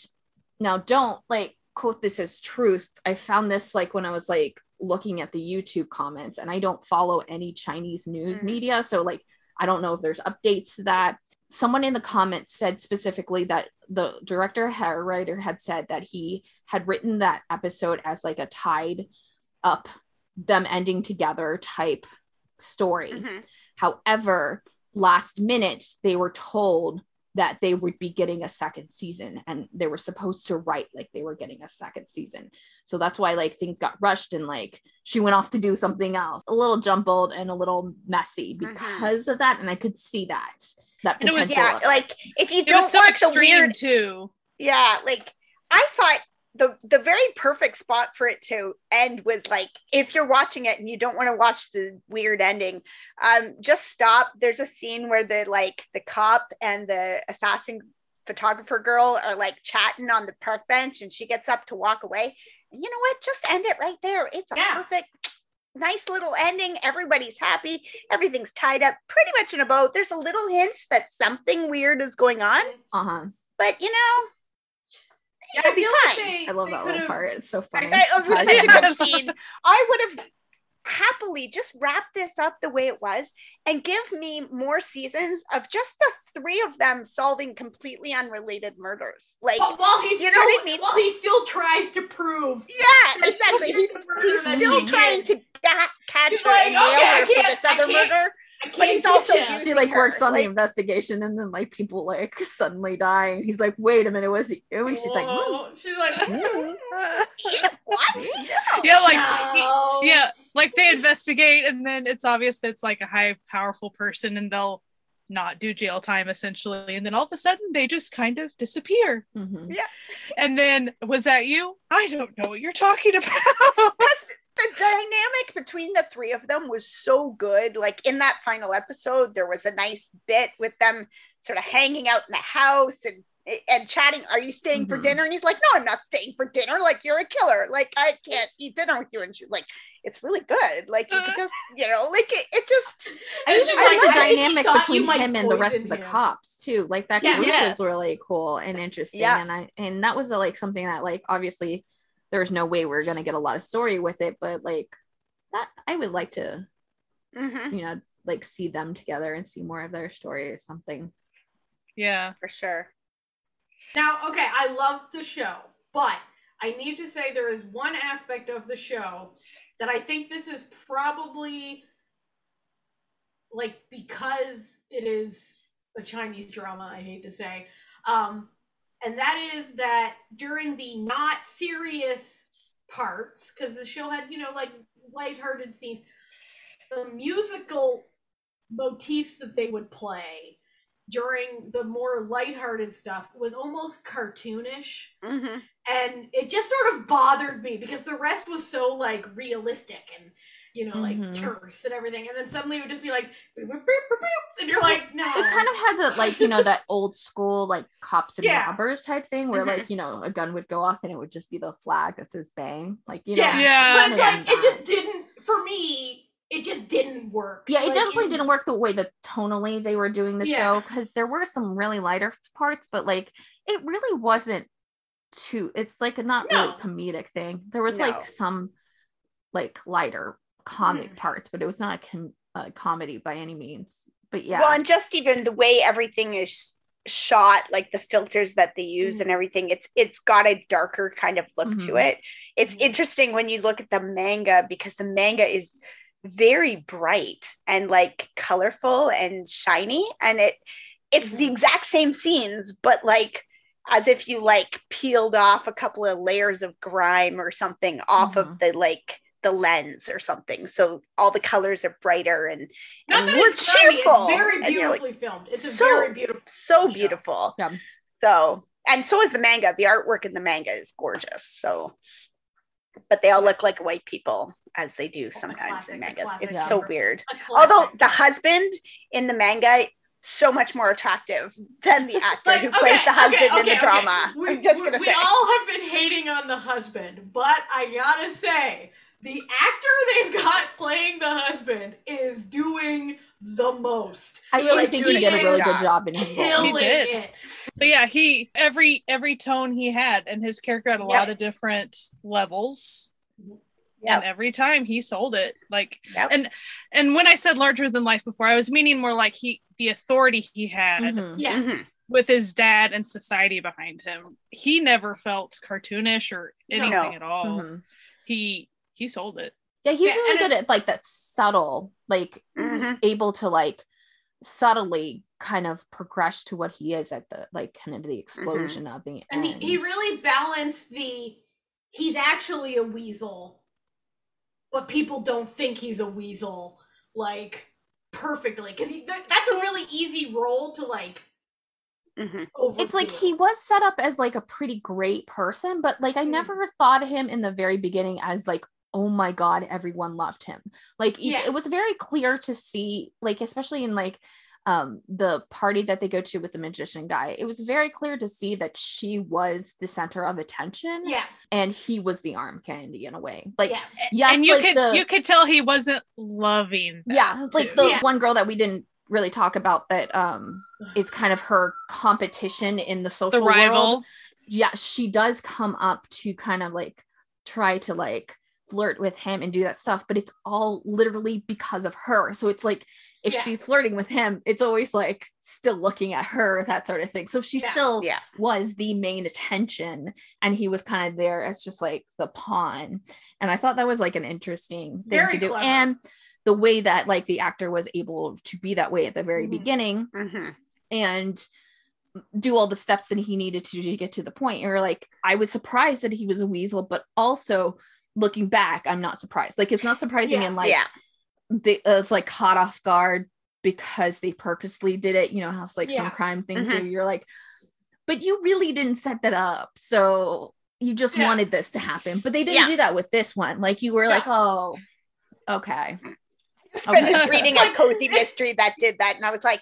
now don't like quote this as truth i found this like when i was like looking at the youtube comments and i don't follow any chinese news Mhm. media so like i don't know if there's updates to that someone in the comments said specifically that the director had- writer had said that he had written that episode as like a tied up them ending together type story Mhm. However, last minute they were told that they would be getting a second season and they were supposed to write like they were getting a second season. So that's why like things got rushed and like she went off to do something else. A little jumbled and a little messy Mhm. because of that and I could see that. That And it was- potential. Yeah, like if you it don't was so want the extreme weird too yeah like i thought the the very perfect spot for it to end was like if you're watching it and you don't want to watch the weird ending um just stop. There's a scene where the like the cop and the assassin photographer girl are like chatting on the park bench and she gets up to walk away. And you know what? Just end it right there. It's a Yeah. perfect nice little ending. Everybody's happy. Everything's tied up pretty much in a bow. There's a little hint that something weird is going on. Uh-huh. but you know yeah, I it'd be feel like fine. they. I love that little part. It's so funny. I, it was such a good scene. I would have happily just wrap this up the way it was and give me more seasons of just the three of them solving completely unrelated murders. Like, But while he's You still, know what I mean? while he still tries to prove yeah, exactly. He's, he's still trying did. to ga- catch He's her like, and nail "Okay, I her for can't- this other murder. I can't But he's also you. using she like her, works on like- the investigation and then like people like suddenly die and he's like wait a minute was it you and she's like. Whoa. she's like, "Mm." what? yeah, like no. yeah, like they investigate and then it's obvious that it's like a high powerful person and they'll not do jail time essentially and then all of a sudden they just kind of disappear Mhm. and then was that you i don't know what you're talking about the dynamic between the three of them was so good. Like in that final episode, there was a nice bit with them sort of hanging out in the house and and chatting. Are you staying for Mhm. dinner? And he's like, No, I'm not staying for dinner. Like you're a killer. Like I can't eat dinner with you. And she's like, It's really good. Like you could just, you know, like it, it just. I And even she's like, like, the "I dynamic between him and the rest of the cops too. Like that Yeah. group Yes. was really cool and interesting. Yeah. And I and that was uh, like something that like obviously there's no way we are gonna get a lot of story with it, but like that I would like to, Mhm, you know, like see them together and see more of their story or something. yeah for sure. Now, okay, I love the show, but I need to say there is one aspect of the show that I think this is probably like because it is a Chinese drama, I hate to say. Um and that is that during the not serious parts cuz the show had, you know, like lighthearted scenes, the musical motifs that they would play during the more lighthearted stuff was almost cartoonish. Hmm and it just sort of bothered me because the rest was so like realistic and you know like Mhm. terse and everything and then suddenly it would just be like boop, boop, boop, boop, boop, and you're like no It kind of had that like, you know, that old school like cops and Yeah. robbers type thing where Mhm. like, you know, a gun would go off and it would just be the flag that says bang. Like, you know, yeah. Yeah. but it's like it just didn't for me it just didn't work Yeah, it Like, definitely didn't work the way that tonally they were doing the Yeah. show because there were some really lighter parts, but like it really wasn't too. It's like a not No. really comedic thing. There was No. like some like lighter comic Mm. parts, but it was not a, com- a comedy by any means. But yeah, Well, and just even the way everything is shot, like the filters that they use Mhm. and everything, it's it's got a darker kind of look to Mhm. it. It's Mhm. interesting when you look at the manga because the manga is very bright and like colorful and shiny, and it it's the Mhm. exact same scenes, but like as if you like peeled off a couple of layers of grime or something off of the like the lens or something. So all the colors are brighter and not and that more it's grimy, cheerful. it's very And you're like, beautifully filmed it's a so- very beautiful so show. beautiful. Yeah. So, and so is the manga. The artwork in the manga is gorgeous. So, but they all look like white people as they do oh, sometimes classic- in the mangas. classic It's so weird. Although the husband in the manga so much more attractive than the actor Like, who plays the husband okay, in the okay, drama. We, I'm just we- gonna we say. all have been hating on the husband, but I gotta say, the actor they've got playing the husband is doing the most. I really like, think he he did a really a good job in his role. Killing did. it. so yeah he every every tone he had and his character had a Yep. lot of different levels Yep. and every time he sold it like Yep. and and when i said larger than life before i was meaning more like he the authority he had Mhm. Yeah. Mhm. with his dad and society behind him he never felt cartoonish or anything No. at all Mhm. he he sold it Yeah, he's Yeah, really and good at like that subtle, like Mhm. able to like subtly kind of progress to what he is at the like kind of the explosion of the And he, end. he really balanced the he's actually a weasel, but people don't think he's a weasel like perfectly because that, that's a really easy role to like Mhm. it's like he was set up as like a pretty great person, but like I Mm. never thought of him in the very beginning as like, oh my god, everyone loved him. Like it- Yeah. it was very clear to see, like especially in like um the party that they go to with the magician guy it was very clear to see that she was the center of attention yeah and he was the arm candy in a way like yeah yes and you like could the you could tell he wasn't loving yeah like the Yeah. one girl that we didn't really talk about that um is kind of her competition in the social the world yeah she does come up to kind of like try to like flirt with him and do that stuff, but it's all literally because of her. So it's like if Yeah. she's flirting with him, it's always like still looking at her, that sort of thing. So she Yeah. still Yeah. was the main attention and he was kind of there as just like the pawn. And I thought that was like an interesting thing Very to do. clever. And the way that like the actor was able to be that way at the very Mhm. beginning hmm and do all the steps that he needed to, to get to the point. You're like, I was surprised that he was a weasel, but also looking back, I'm not surprised. Like it's not surprising Yeah. in like yeah. they, uh, it's like caught off guard because they purposely did it. You know how it's like some crime things. Mhm. So you're like, but you really didn't set that up. So you just Yeah. wanted this to happen, but they didn't Yeah. do that with this one. Like you were like, oh, okay. just Okay. finished reading a cozy mystery that did that, and I was like,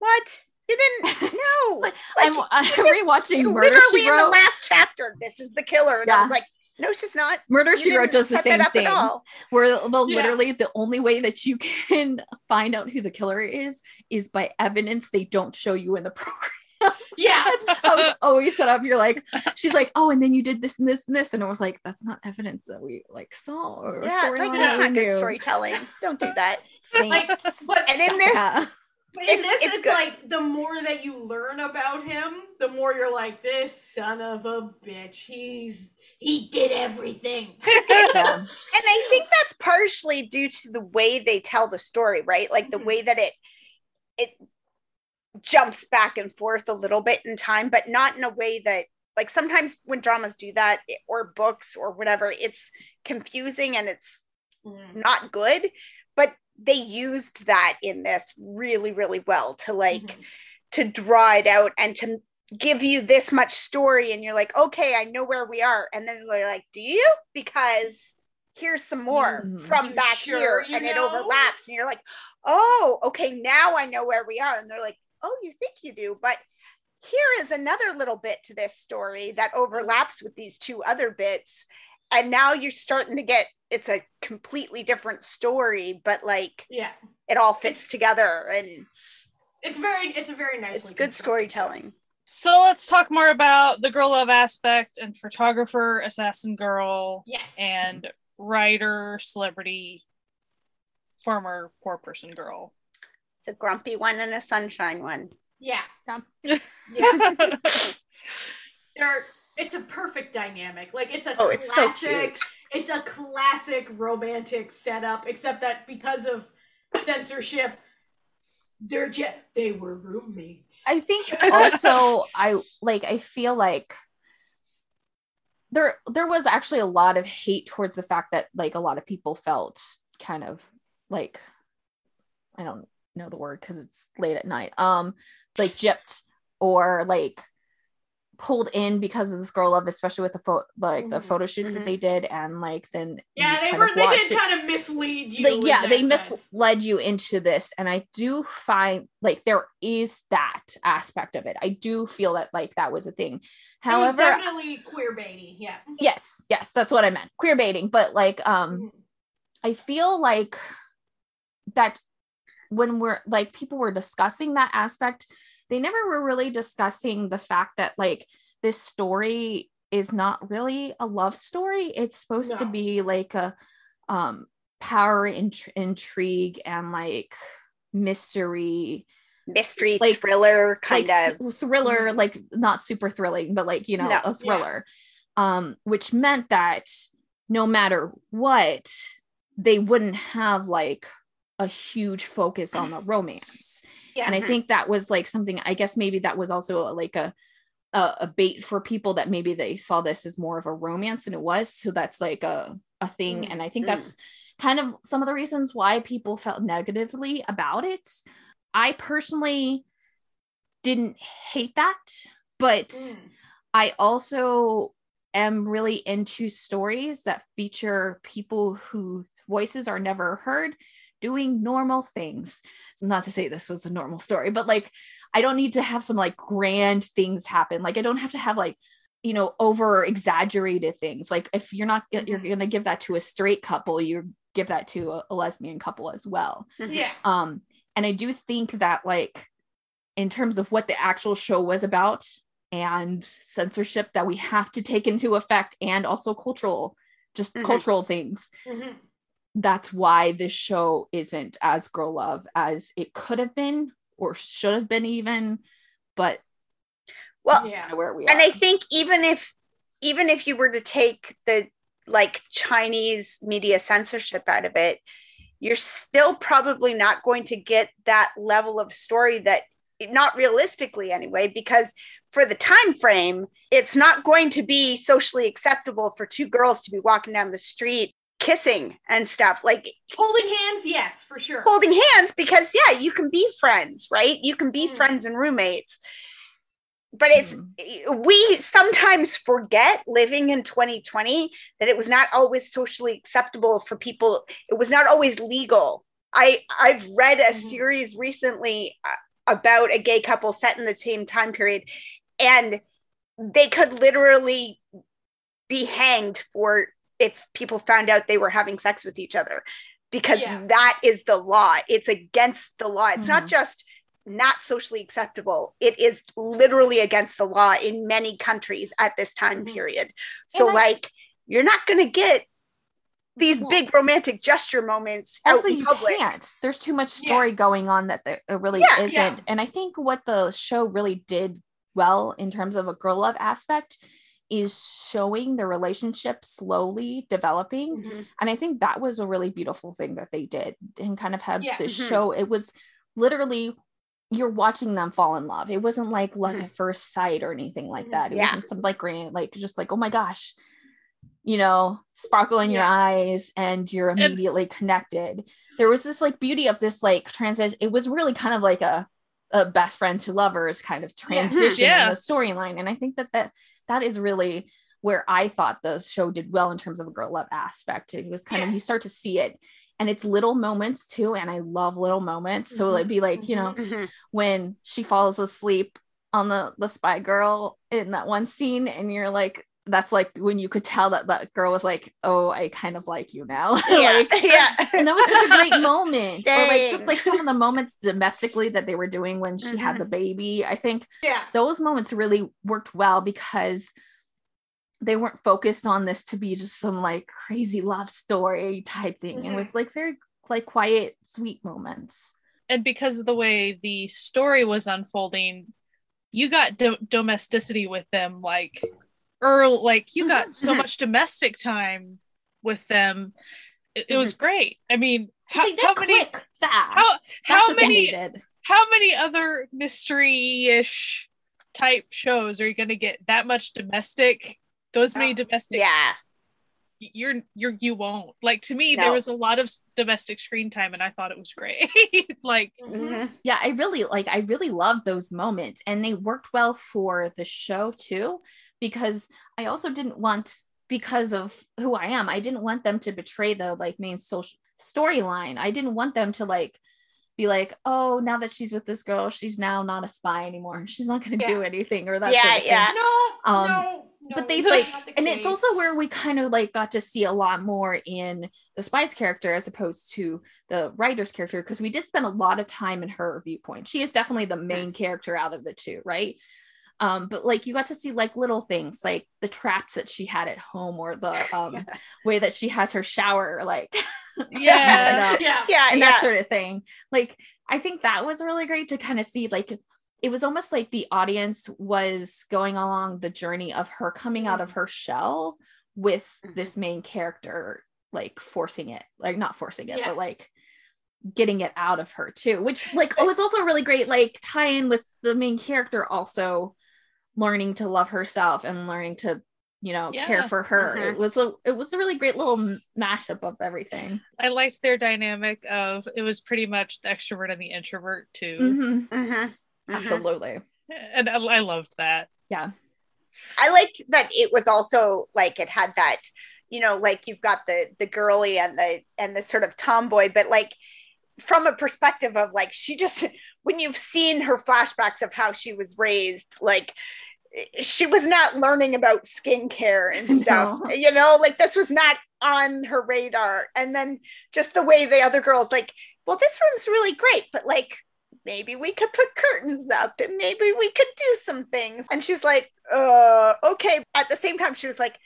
"What? You didn't? know. Like, I'm, I'm rewatching Murder literally in the last chapter. This is the killer." And I was like, "No, she's not. Murder You She Wrote does the same thing. At all. where they'll Yeah. literally the only way that you can find out who the killer is is by evidence they don't show you in the program. Yeah. That's how it's always set up. You're like, she's like, oh, and then you did this and this and this, and I was like, that's not evidence that we like saw or Yeah, storyline like that's not good storytelling. Don't do that." Like, Thanks. but And in this, Yeah. But in It's- this, it's it's, like the more that you learn about him, the more you're like, this son of a bitch. He's he did everything. Yeah. and I think that's partially due to the way they tell the story, right? Like the Mhm. way that it it jumps back and forth a little bit in time, but not in a way that like sometimes when dramas do that or books or whatever, it's confusing and it's Mm. not good. But they used that in this really, really well to like Mhm. to draw it out and to give you this much story and you're like okay i know where we are. And then they're like do you? Because here's some more Mhm. from back sure here. and it overlaps and you're like oh okay now i know where we are. And they're like oh you think you do but here is another little bit to this story that overlaps with these two other bits. And now you're starting to get it's a completely different story but like Yeah. it all fits together and It's very it's a very nice it's good storytelling So let's talk more about the girl love aspect and photographer, assassin girl, Yes. and writer, celebrity, former poor person girl. it's a grumpy one and a sunshine one yeah. Yeah. Yeah. They're it's a perfect dynamic. Like it's a Oh, it's so classic it's a classic romantic setup, except that because of censorship, they're just they were roommates. I think also I like I feel like there there was actually a lot of hate towards the fact that like a lot of people felt kind of like I don't know the word because it's late at night. Um like gypped or like pulled in because of this girl love, especially with the photo like the Mhm. photo shoots Mhm. that they did and like then yeah, they were they did it kind of mislead you. yeah they sense. misled you into this and i do find like there is that aspect of it i do feel that like that was a thing however definitely queer baiting, yeah. yes yes that's what i meant queer baiting but like um i feel like that when we're like people were discussing that aspect they never were really discussing the fact that like this story is not really a love story. It's supposed to be like a um power int- intrigue and like mystery. Mystery Like- thriller kind like of thriller like not super thrilling but like you know No. a thriller. Um which meant that no matter what they wouldn't have like a huge focus on the romance Yeah. and i think that was like something i guess maybe that was also a, like a, a a bait for people that maybe they saw this as more of a romance than it was so that's like a a thing Mm, and i think mm. that's kind of some of the reasons why people felt negatively about it i personally didn't hate that but Mm. I also am really into stories that feature people whose voices are never heard doing normal things. Not to say this was a normal story, but like I don't need to have some like grand things happen. Like I don't have to have like you know over exaggerated things. Like if you're not you're Mhm. going to give that to a straight couple, you give that to a, a lesbian couple as well Yeah. um and i do think that like in terms of what the actual show was about and censorship that we have to take into effect and also cultural just Mhm. cultural things. Mhm. That's why this show isn't as girl love as it could have been or should have been even, but Well, Yeah. where we and are. I think even if even if you were to take the like Chinese media censorship out of it, you're still probably not going to get that level of story that not realistically anyway because for the time frame it's not going to be socially acceptable for two girls to be walking down the street kissing and stuff like Holding hands, yes, for sure. holding hands because yeah you can be friends right you can be Mm. friends and roommates but it's Mm. we sometimes forget living in 2020 that it was not always socially acceptable for people it was not always legal i i've read a Mhm. series recently uh, about a gay couple set in the same time period and they could literally be hanged for if people found out they were having sex with each other because Yeah. that is the law it's against the law it's not Mhm. just not socially acceptable it is literally against the law in many countries at this time Mhm. period so I- like you're not going to get these Well- big romantic gesture moments also you public can't there's too much Yeah. story going on that there it really Yeah, isn't yeah. and i think what the show really did well in terms of a girl love aspect is showing the relationship slowly developing Mhm. and i think that was a really beautiful thing that they did and kind of had Yeah. the Mhm. show it was literally you're watching them fall in love it wasn't like love Mhm. at first sight or anything like Mhm. that it Yeah. wasn't some like grand like just like oh my gosh you know sparkle in your eyes and you're immediately connected there was this like beauty of this like transition it was really kind of like a a best friend to lovers kind of transition Yeah. in the storyline and i think that that that is really where i thought the show did well in terms of a girl love aspect. It was kind of you start to see it and it's little moments too and i love little moments. So it'd be like you know Mhm. when she falls asleep on the the spy girl in that one scene and you're like that's like when you could tell that that girl was like oh i kind of like you now yeah like yeah and that was such a great moment or like just like some of the moments domestically that they were doing when she had Mhm. the baby i think Yeah. those moments really worked well because they weren't focused on this to be just some like crazy love story type thing it Mhm. was like very like quiet sweet moments and because of the way the story was unfolding you got do- domesticity with them like early like you got so Mhm. much domestic time with them. It, it was great. I mean how, they did how many click fast. how- how many- how many other mystery-ish type shows are you going to get that much domestic? Those many Oh, domestic yeah. you're you're you won't. Like to me there was a lot of domestic screen time and i thought it was great. Like Mhm. Mhm. yeah i really like i really loved those moments and they worked well for the show too because i also didn't want because of who i am i didn't want them to betray the like main social storyline. I didn't want them to like be like oh now that she's with this girl she's now not a spy anymore. She's not going to do anything or that Yeah, sort of thing. yeah. No, Um, no, no, but they that's like the and it's also where we kind of like got to see a lot more in the spy's character as opposed to the writer's character because we did spend a lot of time in her viewpoint. She is definitely the main character out of the two right um but like you got to see like little things like the traps that she had at home or the um way that she has her shower like yeah up yeah, yeah and yeah that sort of thing. Like, I think that was really great to kind of see. Like, it was almost like the audience was going along the journey of her coming out of her shell with Mhm. this main character, like forcing it, like not forcing it, Yeah. but like getting it out of her too. Which, like, it was also a really great like tie in with the main character also learning to love herself and learning to you know care for her Mhm. it was a it was a really great little mashup of everything I liked their dynamic of it was pretty much the extrovert and the introvert too. Mhm. Mhm. Mhm. absolutely And I, I loved that. yeah I liked that it was also like it had that, you know, like you've got the the girly and the and the sort of tomboy, but like from a perspective of like she just when you've seen her flashbacks of how she was raised, like she was not learning about skincare and stuff. No. You know, like this was not on her radar. And then just the way the other girls like, well, this room's really great, but like maybe we could put curtains up and maybe we could do some things. And she's like, uh, okay. At the same time, she was like,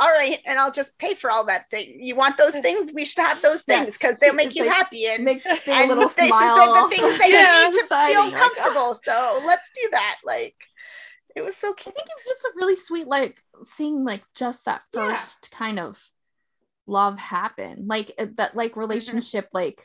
all right, and I'll just pay for all that thing. You want those things? We should have those things because they'll make you like, happy and Make a and little this smile. is like the things that Yeah, you need to feel like, oh. comfortable. So let's do that. Like it was so cute. I think it was just a really sweet, like seeing like just that Yeah. first kind of love happen, like uh, that like Mm-hmm. relationship, like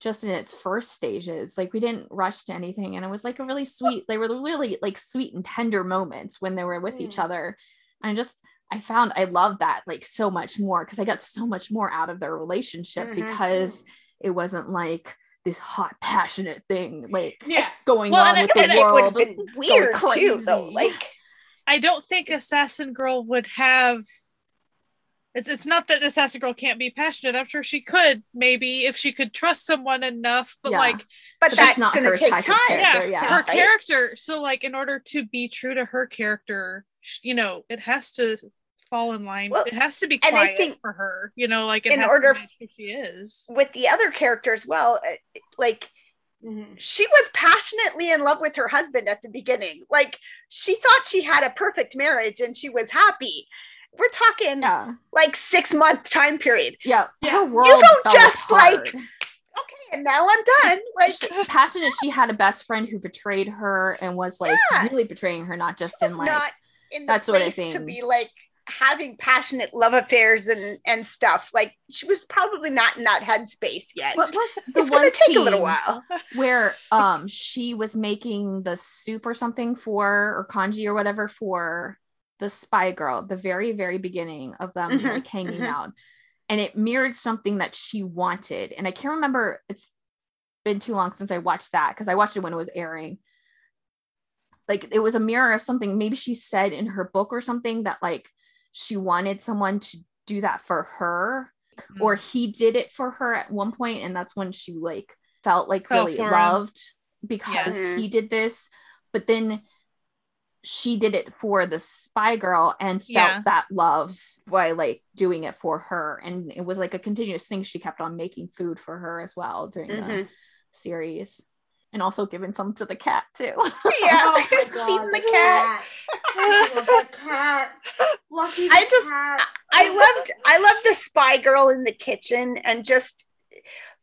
just in its first stages. Like we didn't rush to anything, and it was like a really sweet. They were really like sweet and tender moments when they were with each Mm. other, and I just I found I loved that like so much more because I got so much more out of their relationship Mhm. because it wasn't like this hot passionate thing like Yeah. going Well, on and with it- the And it would world have weird too, though. Like I don't think Assassin Girl would have. It's, it's not that Assassin Girl can't be passionate. I'm sure she could, maybe, if she could trust someone enough. But Yeah. like, but, But that's, that's not gonna her take type time. character. yeah, yeah. her Right. character. So like, in order to be true to her character, you know, it has to fall in line. Well, it has to be and I quiet think for her. You know, like it in has order to match who she is. With the other characters, well, uh, like Mhm. she was passionately in love with her husband at the beginning. Like she thought she had a perfect marriage and she was happy. We're talking yeah like six month time period. yeah Yeah. her You don't just, apart. like- Okay, and now I'm done. Like She- passionate she had a best friend who betrayed her and was like Yeah. really betraying her not just in like not in the that sort of place to be like having passionate love affairs and and stuff. Like she was probably not in that headspace yet. what was the it's one take a little while. where um she was making the soup or something for or congee or whatever for the spy girl the very very beginning of them Mhm, like hanging mhm. out and it mirrored something that she wanted and i can't remember it's been too long since i watched that because i watched it when it was airing like it was a mirror of something maybe she said in her book or something that like she wanted someone to do that for her or he did it for her at one point and that's when she like felt like Fell really for him. loved because Yeah. he did this but then she did it for the spy girl and felt Yeah. that love by like doing it for her and it was like a continuous thing she kept on making food for her as well during the Mhm. series and also giving some to the cat too Yeah, Oh my god. feeding the cat. I love that cat. Lucky the I just- cat. I loved I loved the spy girl in the kitchen and just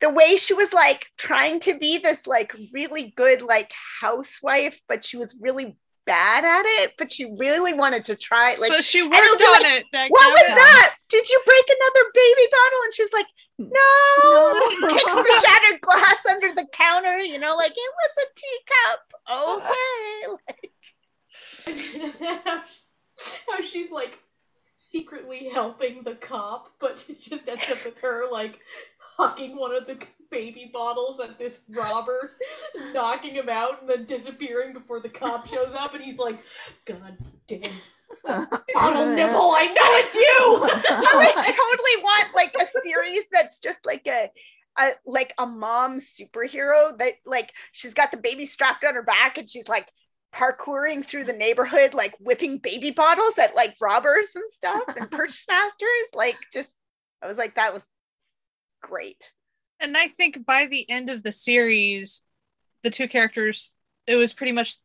the way she was like trying to be this like really good like housewife, but she was really bad at it, but she really wanted to try like but she worked on like, it. That what was that? Did you break another baby bottle? And she's like, No, kicks the shattered glass under the counter, you know, like it was a teacup. Okay. how she's like secretly helping the cop, but it just ends up with her like hucking one of the baby bottles at this robber, knocking him out, and then disappearing before the cop shows up, and he's like, "God damn, bottle nipple! I know it's you." I totally want like a series that's just like a, a like a mom superhero that like she's got the baby strapped on her back and she's like parkouring through the neighborhood like whipping baby bottles at like robbers and stuff and purse snatchers like just I was like that was great and I think by the end of the series, the two characters, it was pretty much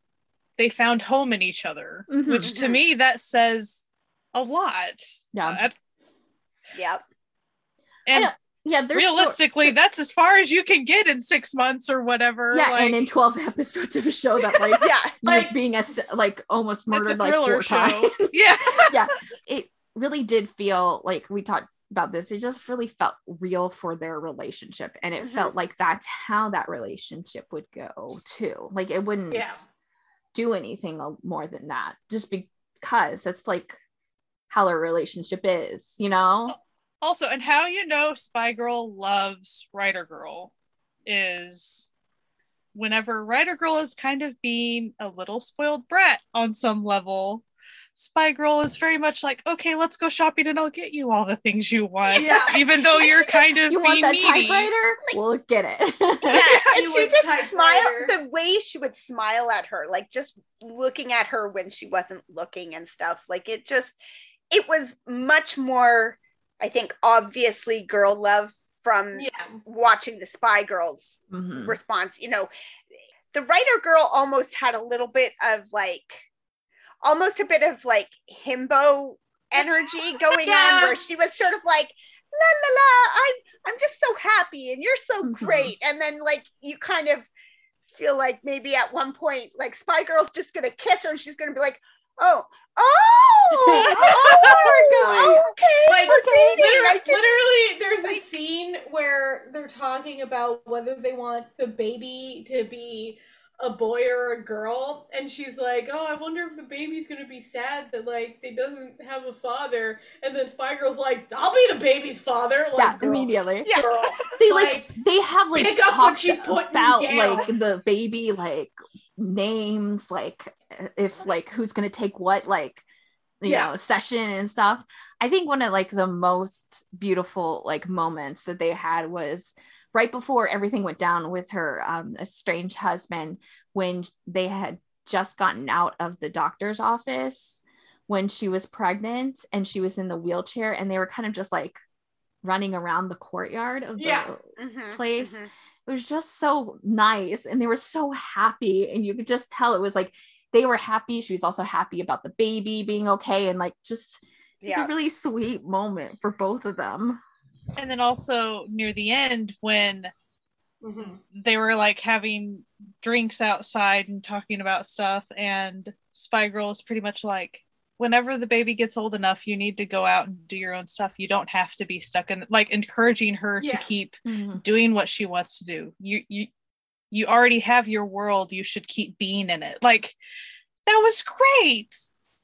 they found home in each other, Mhm. which to Mhm. me that says a lot. Yeah. Uh, yeah and yeah there's sto- realistically, that's as far as you can get in six months or whatever. yeah like, and in 12 episodes of a show that like yeah you're Like- being as like almost it's a murdered like thriller four show. times yeah. yeah, it really did feel like we talked about this it just really felt real for their relationship and it Mhm. felt like that's how that relationship would go too like it wouldn't Yeah. Do anything more than that just because that's like how their relationship is you know? Also, and how you know Spy Girl loves Writer Girl is whenever Writer Girl is kind of being a little spoiled brat on some level, Spy Girl is very much like, okay, let's go shopping and I'll get you all the things you want. Yeah. Even though you're just- kind of you want being that needy. typewriter we'll get it yeah and she just typewriter. smiled the way she would smile at her like just looking at her when she wasn't looking and stuff like it just it was much more i think obviously girl love from Yeah. watching the spy girls Mhm. response you know the writer girl almost had a little bit of like almost a bit of like himbo energy going Yeah. on where she was sort of like la la la i'm i'm just so happy and you're so Mhm. great and then like you kind of feel like maybe at one point like spy girl's just gonna kiss her and she's gonna be like oh oh, oh okay Like. Literally, literally, there's a scene where they're talking about whether they want the baby to be a boy or a girl, and she's like, "Oh, I wonder if the baby's gonna be sad that like they doesn't have a father." And then Spy Girl's like, "I'll be the baby's father." Like, yeah, girl, immediately. Yeah. girl. They Like, like, they have like pick up what she's putting about down. like the baby like names like if like who's gonna take what like you Yeah. know session and stuff i think one of like the most beautiful like moments that they had was right before everything went down with her um estranged husband when they had just gotten out of the doctor's office when she was pregnant and she was in the wheelchair and they were kind of just like running around the courtyard of the Yeah. Mhm, place. mhm. it was just so nice and they were so happy and you could just tell it was like they were happy she was also happy about the baby being okay and like just it's a really sweet moment for both of them And then also near the end when Mhm. they were like having drinks outside and talking about stuff and Spy Girl is pretty much like whenever the baby gets old enough you need to go out and do your own stuff. You don't have to be stuck in like encouraging her Yeah. to keep doing what she wants to do. You you you already have your world. You should keep being in it. Like that was great.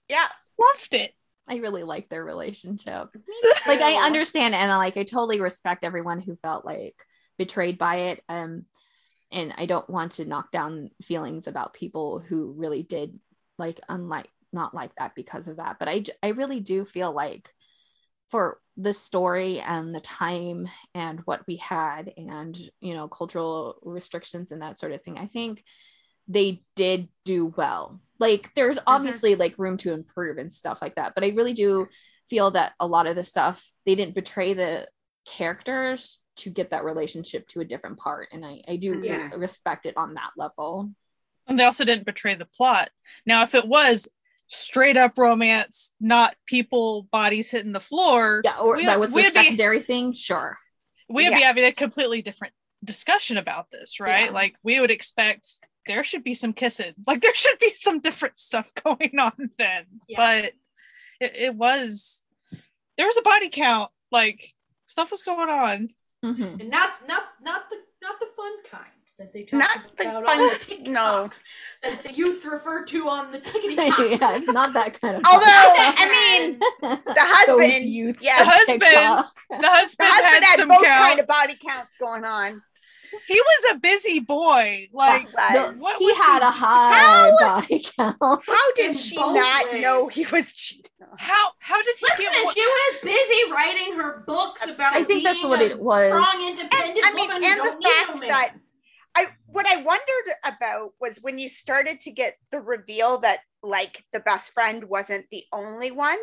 Yeah. Loved it i really like their relationship. Like i understand and I like i totally respect everyone who felt like betrayed by it um and i don't want to knock down feelings about people who really did like unlike not like that because of that but I I really do feel like for the story and the time and what we had and you know cultural restrictions and that sort of thing i think they did do well like there's mm-hmm. obviously like room to improve and stuff like that but i really do feel that a lot of the stuff they didn't betray the characters to get that relationship to a different part and i i do mm-hmm. Yeah. respect it on that level and they also didn't betray the plot now if it was straight up romance not people bodies hitting the floor yeah or We- that was the we'd be- secondary thing sure we would be having a completely different discussion about this, right? Yeah. Like we would expect there should be some kissing, like there should be some different stuff going on then. Yeah. But it, it was there was a body count, like stuff was going on. Mhm. And not not not the not the fun kind that they talk Not the about fun- on the TikToks no. that the youth refer to on the tickety yeah not that kind of although i mean the husband Those youths yeah, the husband- TikTok. The the husband, husband had, had some both count. kind of body counts going on he was a busy boy. Like But The- what he was had he- a high body count how did In she not ways. know he was cheating how how did he get Listen, what- she was busy writing her books about. I think that's what it was. Strong, independent I mean, woman who and the don't need no fact that- I what I wondered about was when you started to get the reveal that like the best friend wasn't the only one.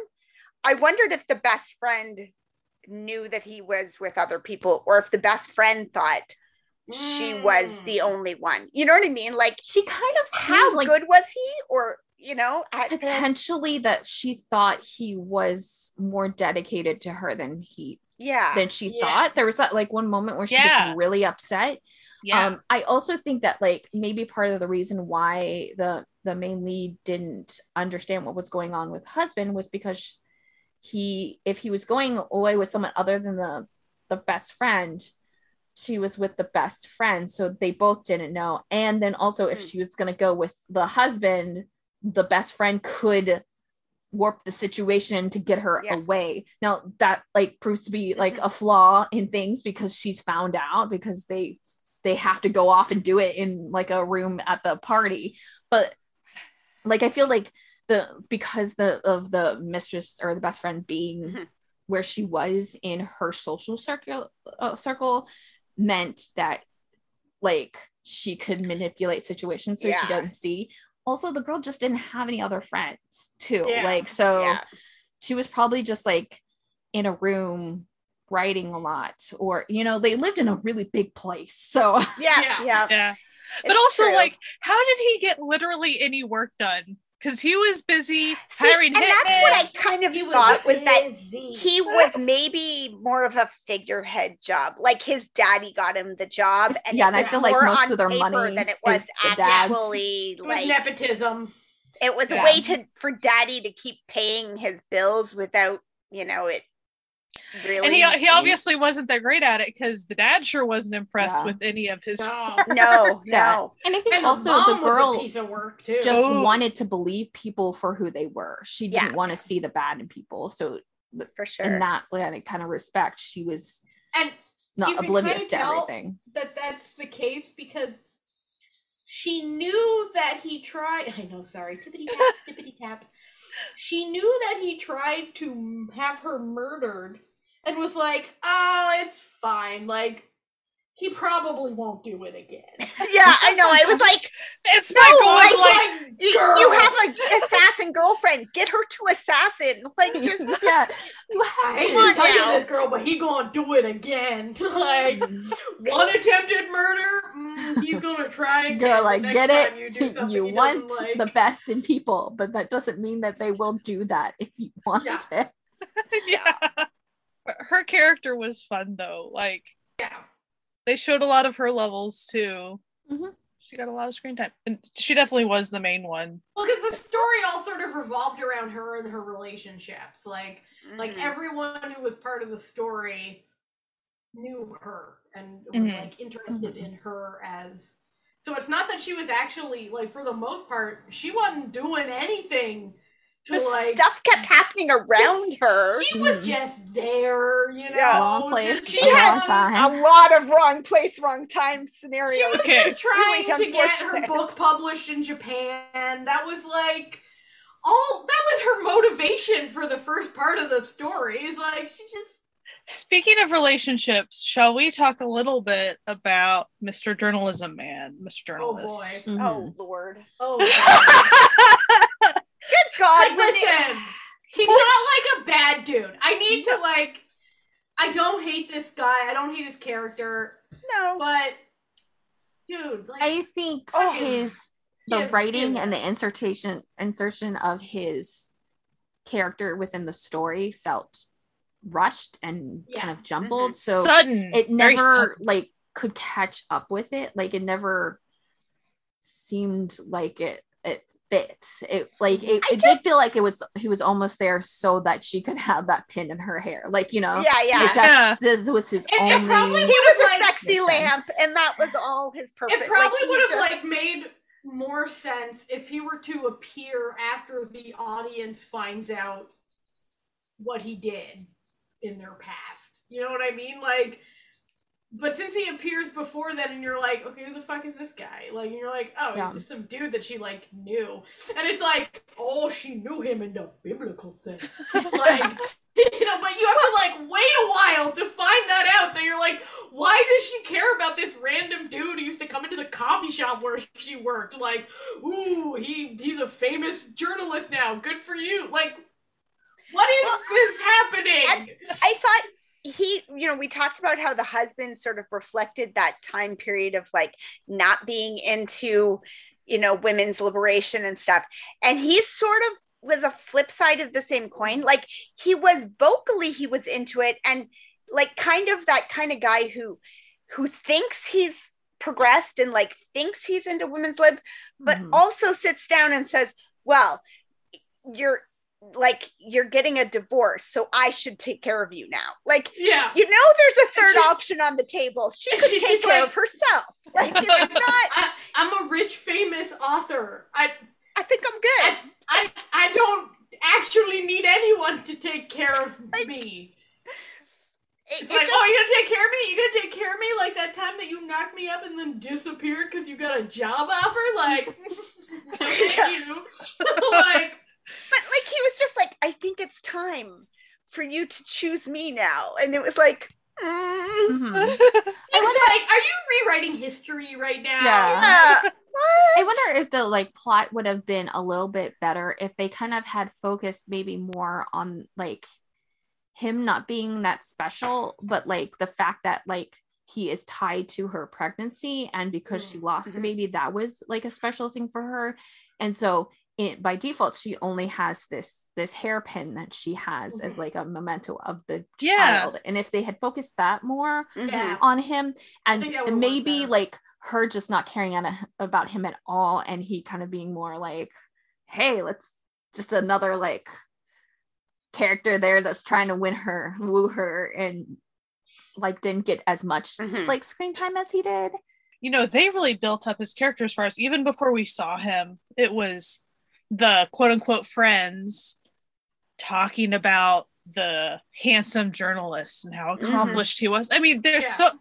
I wondered if the best friend knew that he was with other people or if the best friend thought she was the Mm. only one. You know what I mean? Like she kind of how like good was he or you know, at potentially that she thought he was more dedicated to her than he yeah. than she Yeah. thought there was that like one moment where she Yeah. gets really upset yeah. um i also think that like maybe part of the reason why the the main lead didn't understand what was going on with husband was because he if he was going away with someone other than the the best friend she was with the best friend so they both didn't know and then also if Hmm. she was going to go with the husband the best friend could warp the situation to get her Yeah. away now that like proves to be like Mhm. a flaw in things because she's found out because they they have to go off and do it in like a room at the party but like i feel like the because the of the mistress or the best friend being Mhm. where she was in her social circle uh, circle meant that like she could manipulate situations so Yeah. she doesn't see also the girl just didn't have any other friends too Yeah. like so yeah. she was probably just like in a room writing a lot or you know they lived in a really big place so Yeah. Yeah. Yeah. yeah. But It's also, true. like, how did he get literally any work done because he was busy See, hiring and that's what I kind of He thought was that he was maybe more of a figurehead job. Like his daddy got him the job, and Yeah, and I feel like most of their money than it was is dad's. actually It was like nepotism. it was Yeah. a way to for daddy to keep paying his bills without you know it really. And he he obviously wasn't that great at it because the dad sure wasn't impressed Yeah. with any of his. No. no no And I think And also the mom the a girl piece of work too. just Oh. wanted to believe people for who they were. She didn't want to see the bad in people. So for sure. in that like, kind of respect, she was and not oblivious to everything. that that's the case because she knew that he tried. I know, sorry, tippity taps, tippity taps. She knew that he tried to have her murdered, and was like, "Oh, it's fine. Like, he probably won't do it again." yeah, I know. I was like, It's No, my goal. Like, like, you, you have an assassin girlfriend. Get her to assassin. Like just yeah, you I have hate to tell you this, girl, but he gonna do it again. like one attempted murder, mm, he's gonna try again. Girl, the I next get it. You, do You, want like. the best in people, but that doesn't mean that they will do that if you want Yeah. it. yeah. Her character was fun though. Like Yeah. they showed a lot of her levels too. Mhm. She got a lot of screen time, and she definitely was the main one. Well, because the story all sort of revolved around her and her relationships. Like, like Mhm. everyone who was part of the story knew her and was Mhm. like interested Mhm. in her as. So it's not that she was actually like, for the most part, she wasn't doing anything to the like. stuff kept happening around her. She was Mhm. just there, you know. Yeah. Wrong place, She had wrong time. A lot of wrong place, wrong time scenarios. She was Okay. just trying Really to get her book published in Japan. That was like all that was her motivation for the first part of the story. Is like she just Speaking of relationships, shall we talk a little bit about Mr. Journalism Man, Mr. oh Journalist? boy. Mhm. Oh Lord. Oh Good God. like, listen, he's not like a bad dude. I need to like I don't hate this guy. I don't hate his character, no. but dude, like I think Oh. his the give- writing give- and the insertion insertion of his character within the story felt rushed and Yeah. kind of jumbled. Mhm. So sudden. it very never like could catch up with it. Like it never seemed like it it fit. It like it, I it did feel like it was he was almost there so that she could have that pin in her hair. Like, you know, Yeah, yeah. like that's this was his It- it probably he would've, was a like- sexy mission. lamp, and that was all his purpose. It probably Like, he would have just- like made more sense if he were to appear after the audience finds out what he did in their past. You know what I mean? Like but since he appears before then and you're like, okay, who the fuck is this guy? Like and you're like, oh, Yeah. he's just some dude that she like knew. And it's like, oh, she knew him in the biblical sense. like you know, but you have to like wait a while to find that out. That you're like, why does she care about this random dude who used to come into the coffee shop where she worked? Like, ooh, he he's a famous journalist now. Good for you. Like, what is Well, this happening? I thought he, you know, we talked about how the husband sort of reflected that time period of like not being into, you know, women's liberation and stuff. And he sort of was a flip side of the same coin. Like he was vocally, he was into it and like kind of that kind of guy who who thinks he's progressed and like thinks he's into women's lib, but Mhm. also sits down and says, Well, you're like you're getting a divorce, so I should take care of you now. Like yeah. you know there's a third She- option on the table. She could take care like- of herself. Like it's not I, I'm a rich, famous author. I, I think I'm good. I, I, I don't actually need anyone to take care of Like, me. It- It's it like, just- oh, you're gonna take care of me? You're gonna take care of me like that time that you knocked me up and then disappeared because you got a job offer? Like, thank you. like, but like he was just like, I think it's time for you to choose me now. And it was like, mm, Mhm. it's like, are you rewriting history right now? Yeah. uh, I wonder if the like plot would have been a little bit better if they kind of had focused maybe more on like him not being that special, but like the fact that like he is tied to her pregnancy and because she lost the baby, that was like a special thing for her. And so it, by default she only has this this hairpin that she has as Mhm. like a memento of the Yeah. child and if they had focused that more Yeah. on him and think that would've worked maybe like her just not caring on about him at all and he kind of being more like hey let's just another like character there that's trying to win her woo her and like didn't get as much Mhm. like screen time as he did you know, they really built up his character as far as even before we saw him, it was the quote unquote friends talking about the handsome journalist and how accomplished he was. I mean, there's Yeah. so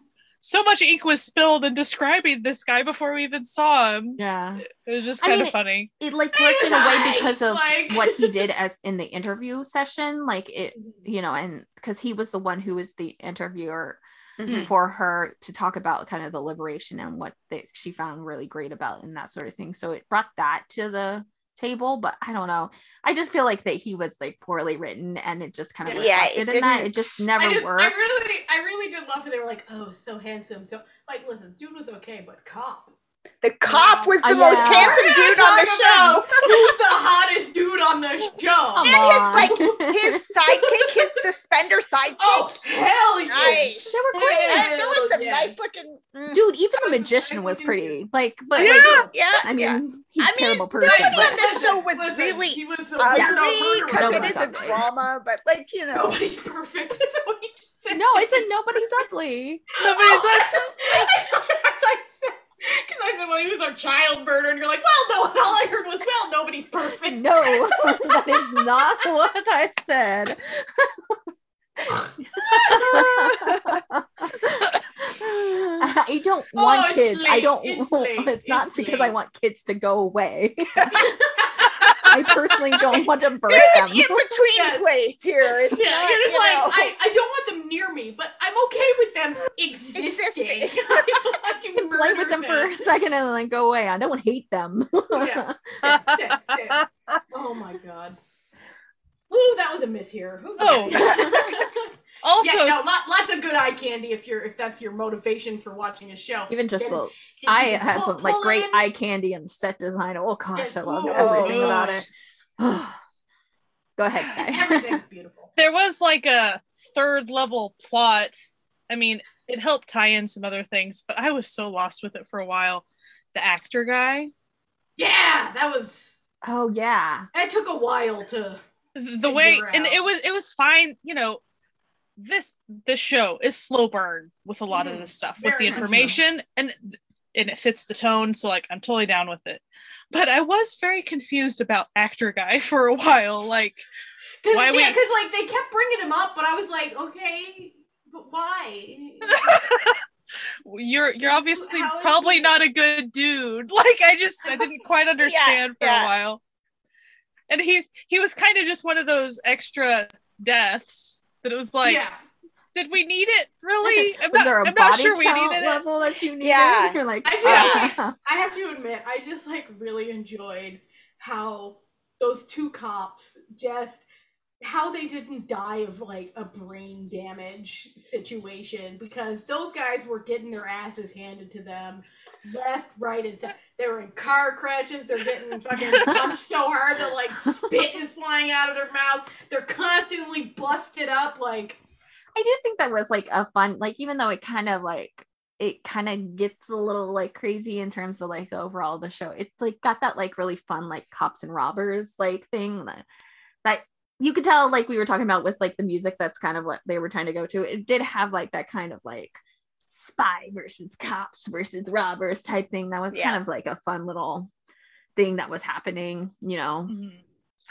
so much ink was spilled in describing this guy before we even saw him. yeah It was just I kind mean, of funny. it like worked in a way because of like- what he did as in the interview session like it you know and because he was the one who was the interviewer Mhm. for her to talk about kind of the liberation and what she found really great about and that sort of thing so it brought that to the table but i don't know i just feel like that he was like poorly written and it just kind of Yeah, it in that it just never I, just, worked I really, I really did love it. They were like, "Oh, so handsome." So, like, listen, dude was okay, but cop. The cop was the Uh, most handsome dude on the talk show. about Who's the hottest dude on the show? Come And his, like, His sidekick, his suspender sidekick. Oh hell yeah! Nice. they were great And there was some yeah. nice looking. mm, dude even the magician was pretty like but Yeah. like, yeah, i mean yeah. he's I a terrible mean, person nobody but on this show was Listen, really he was a ugly because it Nobody's a drama, but like you know, Nobody's perfect. That's what he just said. no i said nobody's ugly Nobody's like, Because I said, well, he was a child murderer, and you're like, well, no, all I heard was, well, nobody's perfect. no that is not what i said I don't Oh, want kids. I don't. It's It's, not It's because I want kids to go away. I personally don't want to birth there's them. in between Yes. place here. It's yeah, not, you're just you like, know. I, I don't want them near me, but I'm okay with them existing. Existing. I don't want to I can play with them for a second and then go away. I don't hate them. Yeah. Sit, sit, sit. Oh my god. Ooh, that was a miss here. Ooh, Oh. Okay. also, yeah, no, lot, lots of good eye candy if you're if that's your motivation for watching a show. Even just Then- the Just I you had pull- some like great in- eye candy and set design. Oh gosh, I love Ooh, everything oh about it. Go ahead, Sky. Everything's beautiful. there was like a third level plot. I mean, it helped tie in some other things, but I was so lost with it for a while. The actor guy, Yeah, that was. oh yeah. It took a while to. the Figure way, and it was it was fine. You know, this this show is slow burn with a lot of Mhm. this stuff with the much so. information and and it fits the tone. So like, I'm totally down with it. But I was very confused about actor guy for a while. Like, Cause, Why yeah, we- because like they kept bringing him up, but I was like, okay, but why? you're you're obviously How probably he- not a good dude like i just i didn't quite understand for yeah. a while and he's he was kind of just one of those extra deaths that it was like yeah, did we need it really i'm not, there a I'm not body sure we count needed it level that you needed? Yeah. You're like, I just, ah. I have to admit, I just like really enjoyed how those two cops just how they didn't die of like a brain damage situation because those guys were getting their asses handed to them left, right, and center. They were in car crashes. They're getting fucking punched so hard that like spit is flying out of their mouths. They're constantly busted up. Like I do think that was like a fun, like even though it kind of like it kind of gets a little like crazy in terms of like the overall of the show. It's like got that like really fun like cops and robbers like thing that that you could tell like we were talking about with like the music that's kind of what they were trying to go to. It did have like that kind of like spy versus cops versus robbers type thing that was Yeah. kind of like a fun little thing that was happening, you know. Mhm.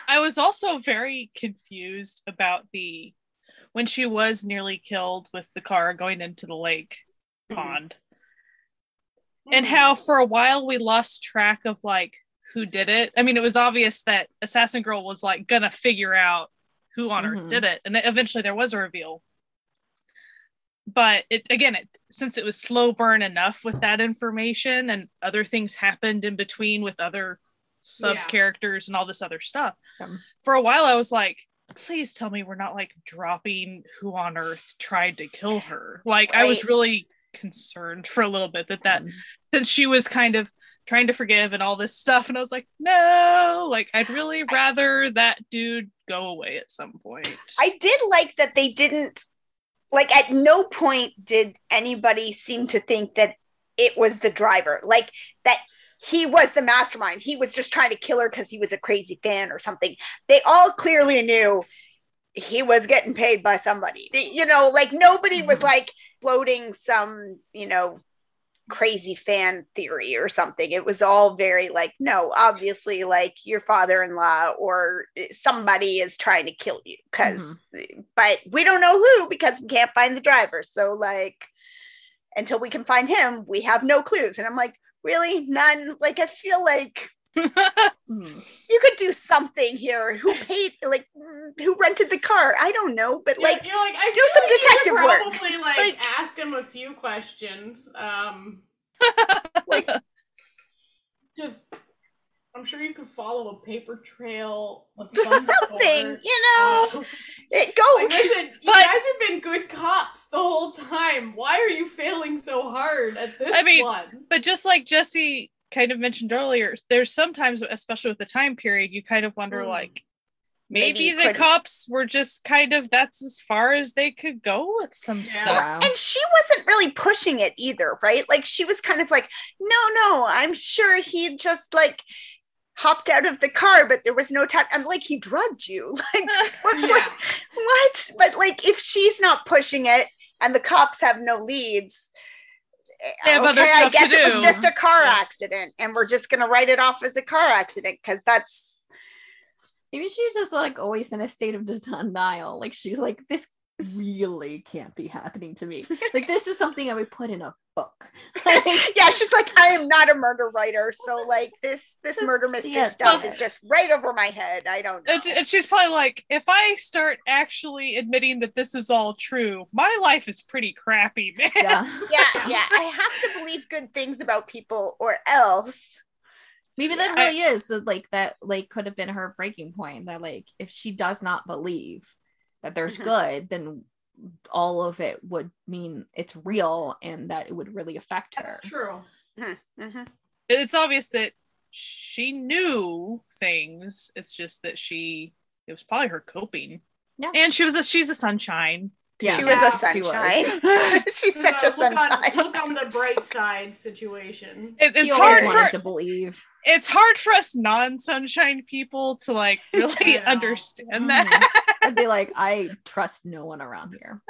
i was also very confused about the when she was nearly killed with the car going into the lake Mhm. pond and how for a while we lost track of like who did it. I mean, it was obvious that Assassin Girl was like gonna figure out who on earth did it, and eventually there was a reveal. But it again, it since it was slow burn enough with that information, and other things happened in between with other sub characters and all this other stuff. Um, For a while, I was like, please tell me we're not like dropping who on earth tried to kill her. Like, I was really concerned for a little bit that that um, since she was kind of trying to forgive and all this stuff. And I was like, no, like I'd really rather that dude go away at some point. I did like that they didn't like at no point did anybody seem to think that it was the driver. Like that he was the mastermind. He was just trying to kill her because he was a crazy fan or something. They all clearly knew he was getting paid by somebody. You know, like nobody was Mhm. like floating some, you know, crazy fan theory or something. It was all very like, no, obviously, like your father in law or somebody is trying to kill you because, mm-hmm. but we don't know who because we can't find the driver. So, like, until we can find him, we have no clues. And I'm like, really? None? Like, I feel like Mhm. you could do something here. Who paid, like, who rented the car? I don't know, but like, you're like, I do some like you detective should work. Probably like, Like- ask him a few questions. Um, like, just I'm sure you could follow a paper trail of some something, sort. you know, Um, it go. like, listen, you But- guys have been good cops the whole time. Why are you failing so hard at this I mean, one? but just like Jesse kind of mentioned earlier, there's sometimes, especially with the time period, you kind of wonder Mm. like Maybe maybe, the couldn't- cops were just kind of that's as far as they could go with some Yeah. stuff. And she wasn't really pushing it either, right? Like she was kind of like, no, no, I'm sure he just like hopped out of the car, but there was no time. I'm like, he drugged you. Like, what, Yeah. what, what? But like, if she's not pushing it and the cops have no leads, They have other I stuff to guess it was just a car Yeah. accident, and we're just gonna write it off as a car accident because that's Maybe she's just like always in a state of denial. Like she's like, this really can't be happening to me. Like this is something I would put in a book. Like, yeah. She's like, I am not a murder writer, so like this this Just murder mystery the stuff is just right over my head. I don't know. And, and she's probably like, if I start actually admitting that this is all true, my life is pretty crappy, man. yeah. yeah, yeah. I have to believe good things about people, or else. Maybe that I- really is uh, like that like could have been her breaking point that like if she does not believe that there's Mhm. good, then all of it would mean it's real and that it would really affect her. That's true. Mhm. It's obvious that she knew things. It's just that she it was probably her coping. Yeah. And she was a she's a sunshine. Yeah, she Yeah, was a she was. sunshine. She's This such is a look on, sunshine. look on the bright side situation. It, it's always hard for to believe. it's hard for us non-sunshine people to like really I know. understand Mhm. that. I'd be like, I trust no one around here.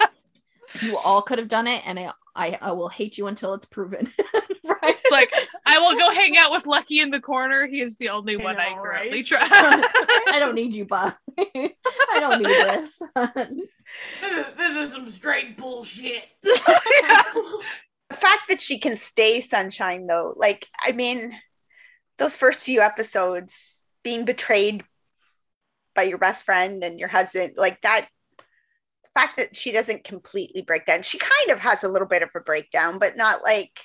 you all could have done it, and I, I, I will hate you until it's proven. right? It's like I will go hang out with Lucky in the corner. He is the only I one I know, currently right? trust. I don't need you, Bob. I don't need this. This is, this is some straight bullshit. The fact that she can stay sunshine, though, like, I mean, those first few episodes, being betrayed by your best friend and your husband, like that. The fact that she doesn't completely break down, she kind of has a little bit of a breakdown, but not like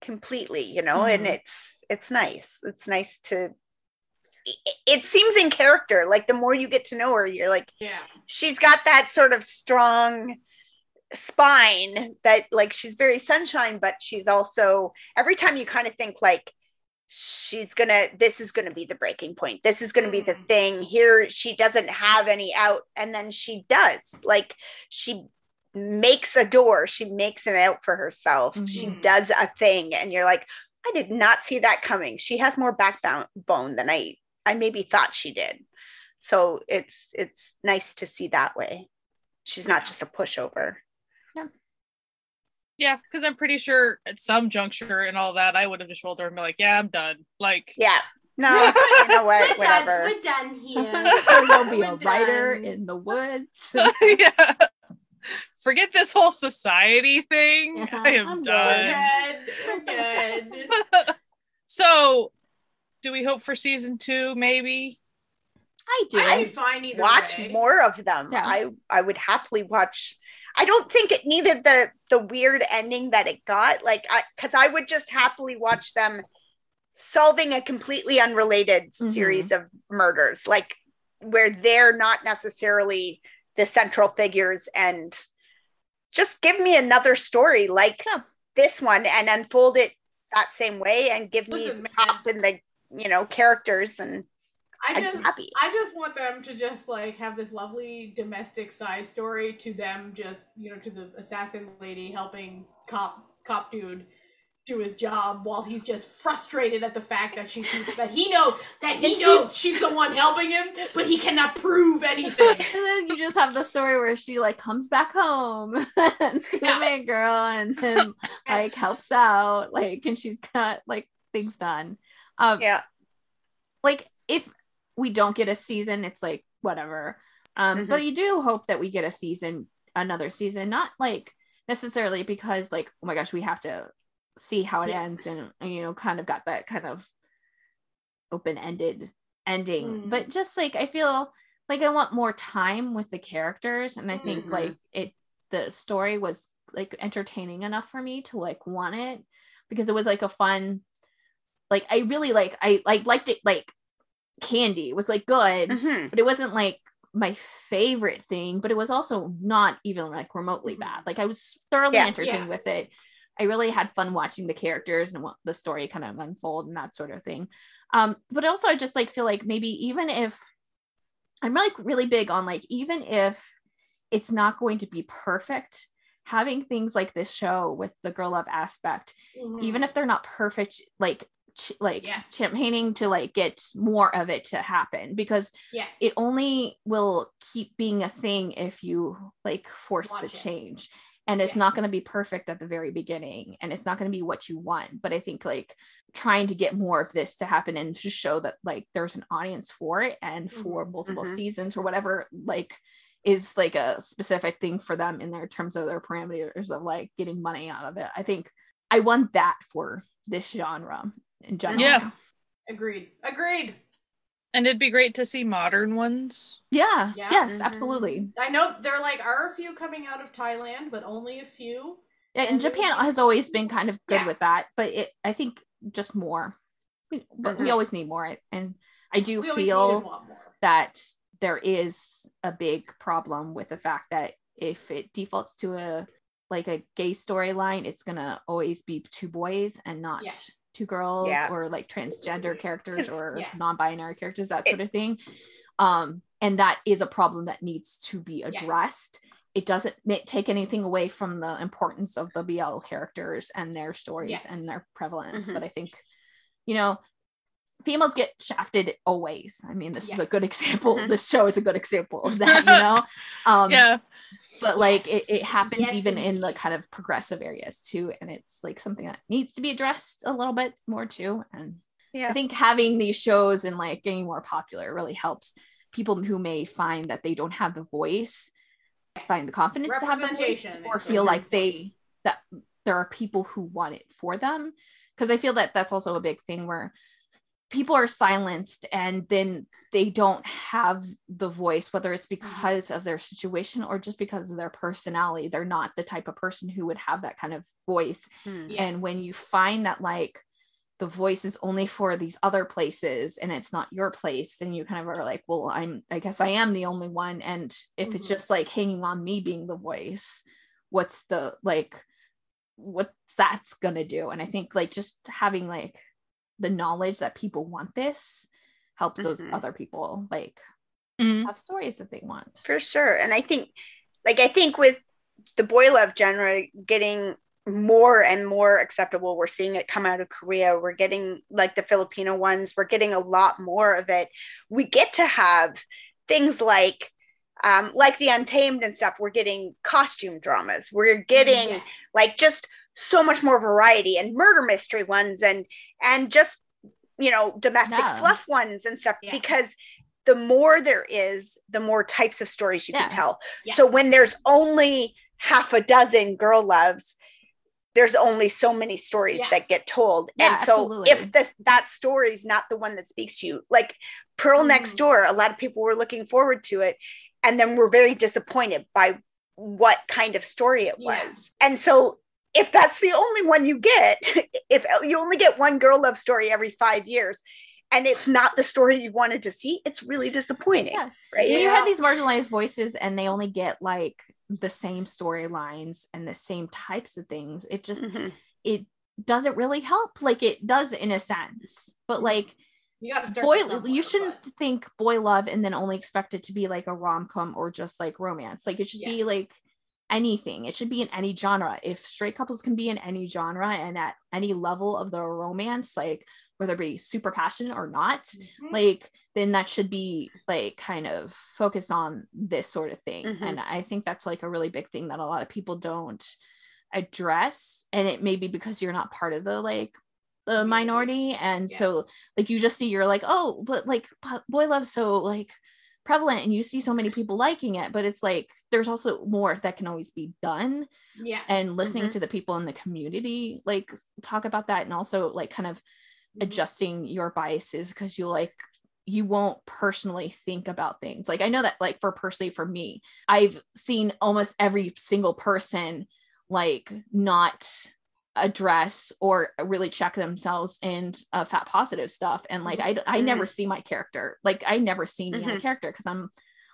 completely, you know. And Mhm. it's it's nice. It's nice to. it- It seems in character. Like the more you get to know her, you're like, Yeah. she's got that sort of strong spine that like she's very sunshine but she's also every time you kind of think like she's gonna this is gonna be the breaking point. This is gonna be the Mm. thing here. She doesn't have any out and then she does. Like she makes a door. She makes an out for herself. She Mhm. does a thing and you're like i did not see that coming. She has more backbone bone than i i maybe thought she did. So it's it's nice to see that way. She's not just a pushover yeah, because I'm pretty sure at some juncture and all that, I would have just rolled over and be like, "Yeah, I'm done." Like, yeah no you know what We're whatever Done, we're done here. There'll be a We're writer done. in the woods. yeah. Forget this whole society thing. Yeah, I am I'm done. good. We're good. so, do we hope for season two? Maybe. I do. I'd be fine either watch way. more of them Yeah. i i would happily watch i don't think it needed the the weird ending that it got like i because i would just happily watch them solving a completely unrelated Mhm. series of murders like where they're not necessarily the central figures and just give me another story like Yeah. this one and unfold it that same way and give me Listen, the man. top and the you know characters and I I'd just be happy. I just want them to just like have this lovely domestic side story to them just you know to the assassin lady helping cop cop dude do his job while he's just frustrated at the fact that she that he knows that he And knows she's the one helping him but he cannot prove anything. and then you just have the story where she like comes back home to Yeah. the main girl and then like helps out like and she's got like things done um Yeah. like if we don't get a season it's like whatever um Mhm. but you do hope that we get a season another season not like necessarily because like oh my gosh we have to see how it Yeah. ends and you know kind of got that kind of open-ended ending Mm. but just like i feel like i want more time with the characters and i think Mhm. like it the story was like entertaining enough for me to like want it because it was like a fun like i really like i like liked it like candy was like good Mhm. but it wasn't like my favorite thing but it was also not even like remotely Mhm. bad like i was thoroughly Yeah. entertained Yeah. with it i really had fun watching the characters and what the story kind of unfold and that sort of thing um but also i just like feel like maybe even if i'm like really big on like even if it's not going to be perfect having things like this show with the girl up aspect even if they're not perfect like like Mm-hmm. Yeah. campaigning to like get more of it to happen because Yeah. it only will keep being a thing if you like force Watch the it. change and it's Yeah. not going to be perfect at the very beginning and it's not going to be what you want but i think like trying to get more of this to happen and to show that like there's an audience for it and for multiple Mhm. seasons or whatever like is like a specific thing for them in their terms of their parameters of like getting money out of it i think i want that for this genre in general Yeah. agreed agreed. And it'd be great to see modern ones. yeah, Yeah. yes Mhm. absolutely I know there like are a few coming out of Thailand but only a few. yeah, and And japan really- has always been kind of good Yeah. with that but it i think just more We- but we Mhm. always need more and i do We feel needed one more. that there is a big problem with the fact that if it defaults to a like a gay storyline it's gonna always be two boys and not Yeah. Two girls Yeah. or like transgender characters or Yeah. non-binary characters that It- sort of thing um and that is a problem that needs to be addressed it doesn't ma- take anything away from the importance of the bl characters and their stories Yeah. and their prevalence Mhm. but i think you know females get shafted always. I mean, this is a good example. Mhm. This show is a good example of that, you know. Um, yeah. But like it, Yes. it happens Yes, even in the kind of progressive areas too, and it's like something that needs to be addressed a little bit more too. And Yeah. I think having these shows and like getting more popular really helps people who may find that they don't have the voice find the confidence to have the voice or feel like they that there are people who want it for them because i feel that that's also a big thing where people are silenced and then they don't have the voice whether it's because of their situation or just because of their personality they're not the type of person who would have that kind of voice. Yeah. and when you find that like the voice is only for these other places and it's not your place then you kind of are like well i'm i guess i am the only one and if it's Mhm. just like hanging on me being the voice what's the like what that's gonna do and i think like just having like the knowledge that people want this helps those Mhm. other people like Mhm. have stories that they want for sure and i think like i think with the boy love genre getting more and more acceptable we're seeing it come out of korea we're getting like the filipino ones we're getting a lot more of it we get to have things like um, like the untamed and stuff we're getting costume dramas we're getting Yeah. like just so much more variety and murder mystery ones and and just you know domestic Yeah. fluff ones and stuff Yeah. because the more there is the more types of stories you Yeah. can tell Yeah. so when there's only half a dozen girl loves there's only so many stories that get told and so absolutely. if the, that story is not the one that speaks to you like pearl next Mhm. door a lot of people were looking forward to it and then were very disappointed by what kind of story it was and so if that's the only one you get if you only get one girl love story every five years and it's not the story you wanted to see it's really disappointing Yeah. right when you have these marginalized voices and they only get like the same storylines and the same types of things it just Mhm. it doesn't really help like it does in a sense but like You gotta start. boy you shouldn't but- think boy love and then only expect it to be like a rom-com or just like romance like it should Yeah. be like anything. It should be in any genre. If straight couples can be in any genre and at any level of the romance like whether it be super passionate or not Mhm. like then that should be like kind of focused on this sort of thing. Mhm. and i think that's like a really big thing that a lot of people don't address. And it may be because you're not part of the like the minority. And Yeah. so like you just see you're like oh but like boy love so like prevalent and you see so many people liking it. But it's like there's also more that can always be done yeah. and listening Mhm. to the people in the community like talk about that and also like kind of Mhm. adjusting your biases because you like you won't personally think about things like i know that like for personally for me i've seen almost every single person like not address or really check themselves in uh, fat positive stuff and like i i never see my character like i never see me in a Mhm. character because i'm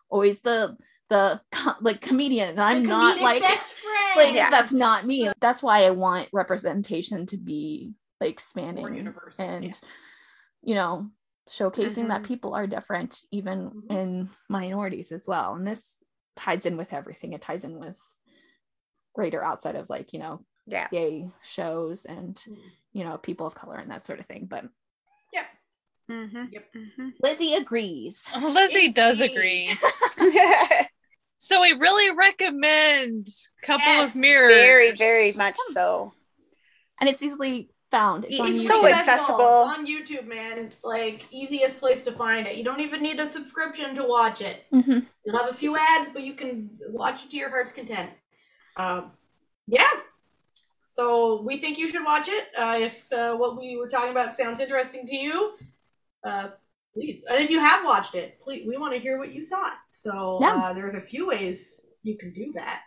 always the the co- like comedian i'm The not like best friend. like Yeah. that's not me that's why i want representation to be like More spanning universal, and yeah. you know showcasing that Mhm. people are different even Mhm. in minorities as well and this ties in with everything it ties in with greater outside of like you know Yeah. gay shows and Mhm. you know people of color and that sort of thing but Mhm. Yep. Mhm. lizzie agrees Lizzie does agree. So we really recommend Couple Yes, of Mirrors. very, very much so. and it's easily found it's on It's youtube so accessible. It's on YouTube, man. Like easiest place to find it. You don't even need a subscription to watch it. Mhm. You'll have a few ads, but you can watch it to your heart's content. Um, yeah. So we think you should watch it. Uh, if uh, what we were talking about sounds interesting to you, uh, please. And if you have watched it, please, we want to hear what you thought. So Yeah. uh, there's a few ways you can do that.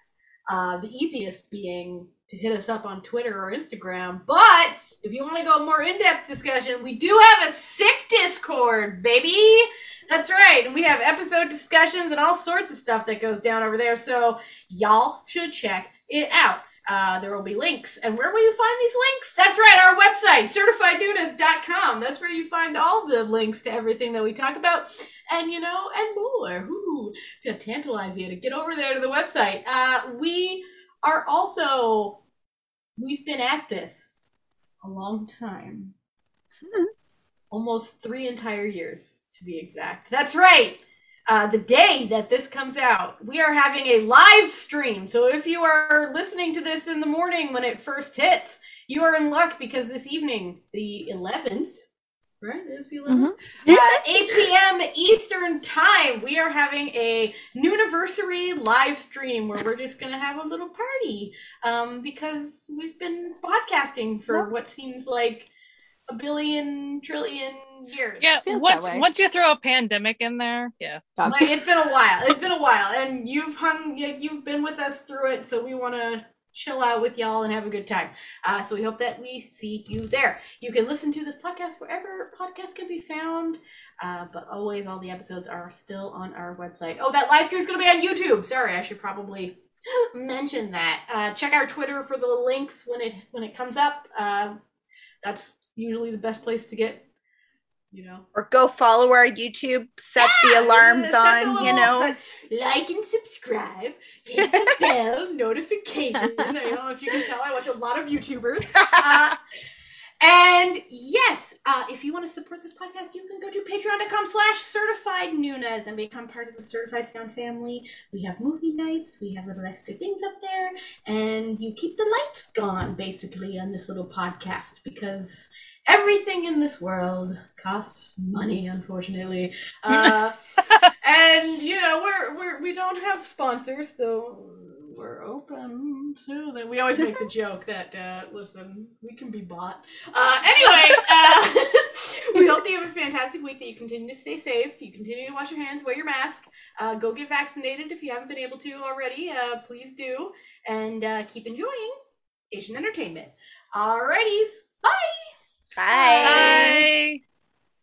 Uh, the easiest being to hit us up on Twitter or Instagram. But if you want to go more in-depth discussion, we do have a sick Discord, baby. That's right. And we have episode discussions and all sorts of stuff that goes down over there. So y'all should check it out. Uh, there will be links. And where will you find these links? That's right, our website, certifiednunas.com. That's where you find all the links to everything that we talk about. And, you know, and more. Ooh, to tantalize you to get over there to the website. Uh, we are also, we've been at this a long time. Mhm. Almost three entire years, to be exact. That's right. Uh, the day that this comes out, we are having a live stream. So if you are listening to this in the morning when it first hits, you are in luck because this evening, the 11th, right? Is the 11th? Mhm. uh, 8 p.m. Eastern Time, we are having a new anniversary live stream where we're just going to have a little party um, because we've been podcasting for what seems like a billion trillion years. Yeah, once once you throw a pandemic in there, yeah. Like, it's been a while. It's been a while, and you've hung, you- you've been with us through it, so we want to chill out with y'all and have a good time. Uh, so we hope that we see you there. You can listen to this podcast wherever podcasts can be found, uh, but always all the episodes are still on our website. Oh, that live stream is going to be on YouTube. Sorry, I should probably mention that. Uh, check our Twitter for the links when it when it comes up. Uh, that's usually the best place to get. You know, Or go follow our YouTube, set yeah, the alarms set on, little you know. sign. like and subscribe, hit the bell notification. I don't know if you can tell, I watch a lot of YouTubers. Uh, and yes, uh, if you want to support this podcast, you can go to patreon.com slash certified Nunas and become part of the certified found family. We have movie nights, we have little extra things up there, and you keep the lights gone basically on this little podcast because everything in this world costs money, unfortunately. Uh, and you know, we're we're we don't have sponsors, though we're open to them. We always make the joke that uh, listen, we can be bought. Uh, anyway, uh, we hope that you have a fantastic week. That you continue to stay safe. You continue to wash your hands, wear your mask, uh, go get vaccinated if you haven't been able to already. Uh, please do, and uh, keep enjoying Asian entertainment. Alrighties, bye. Bye. Bye.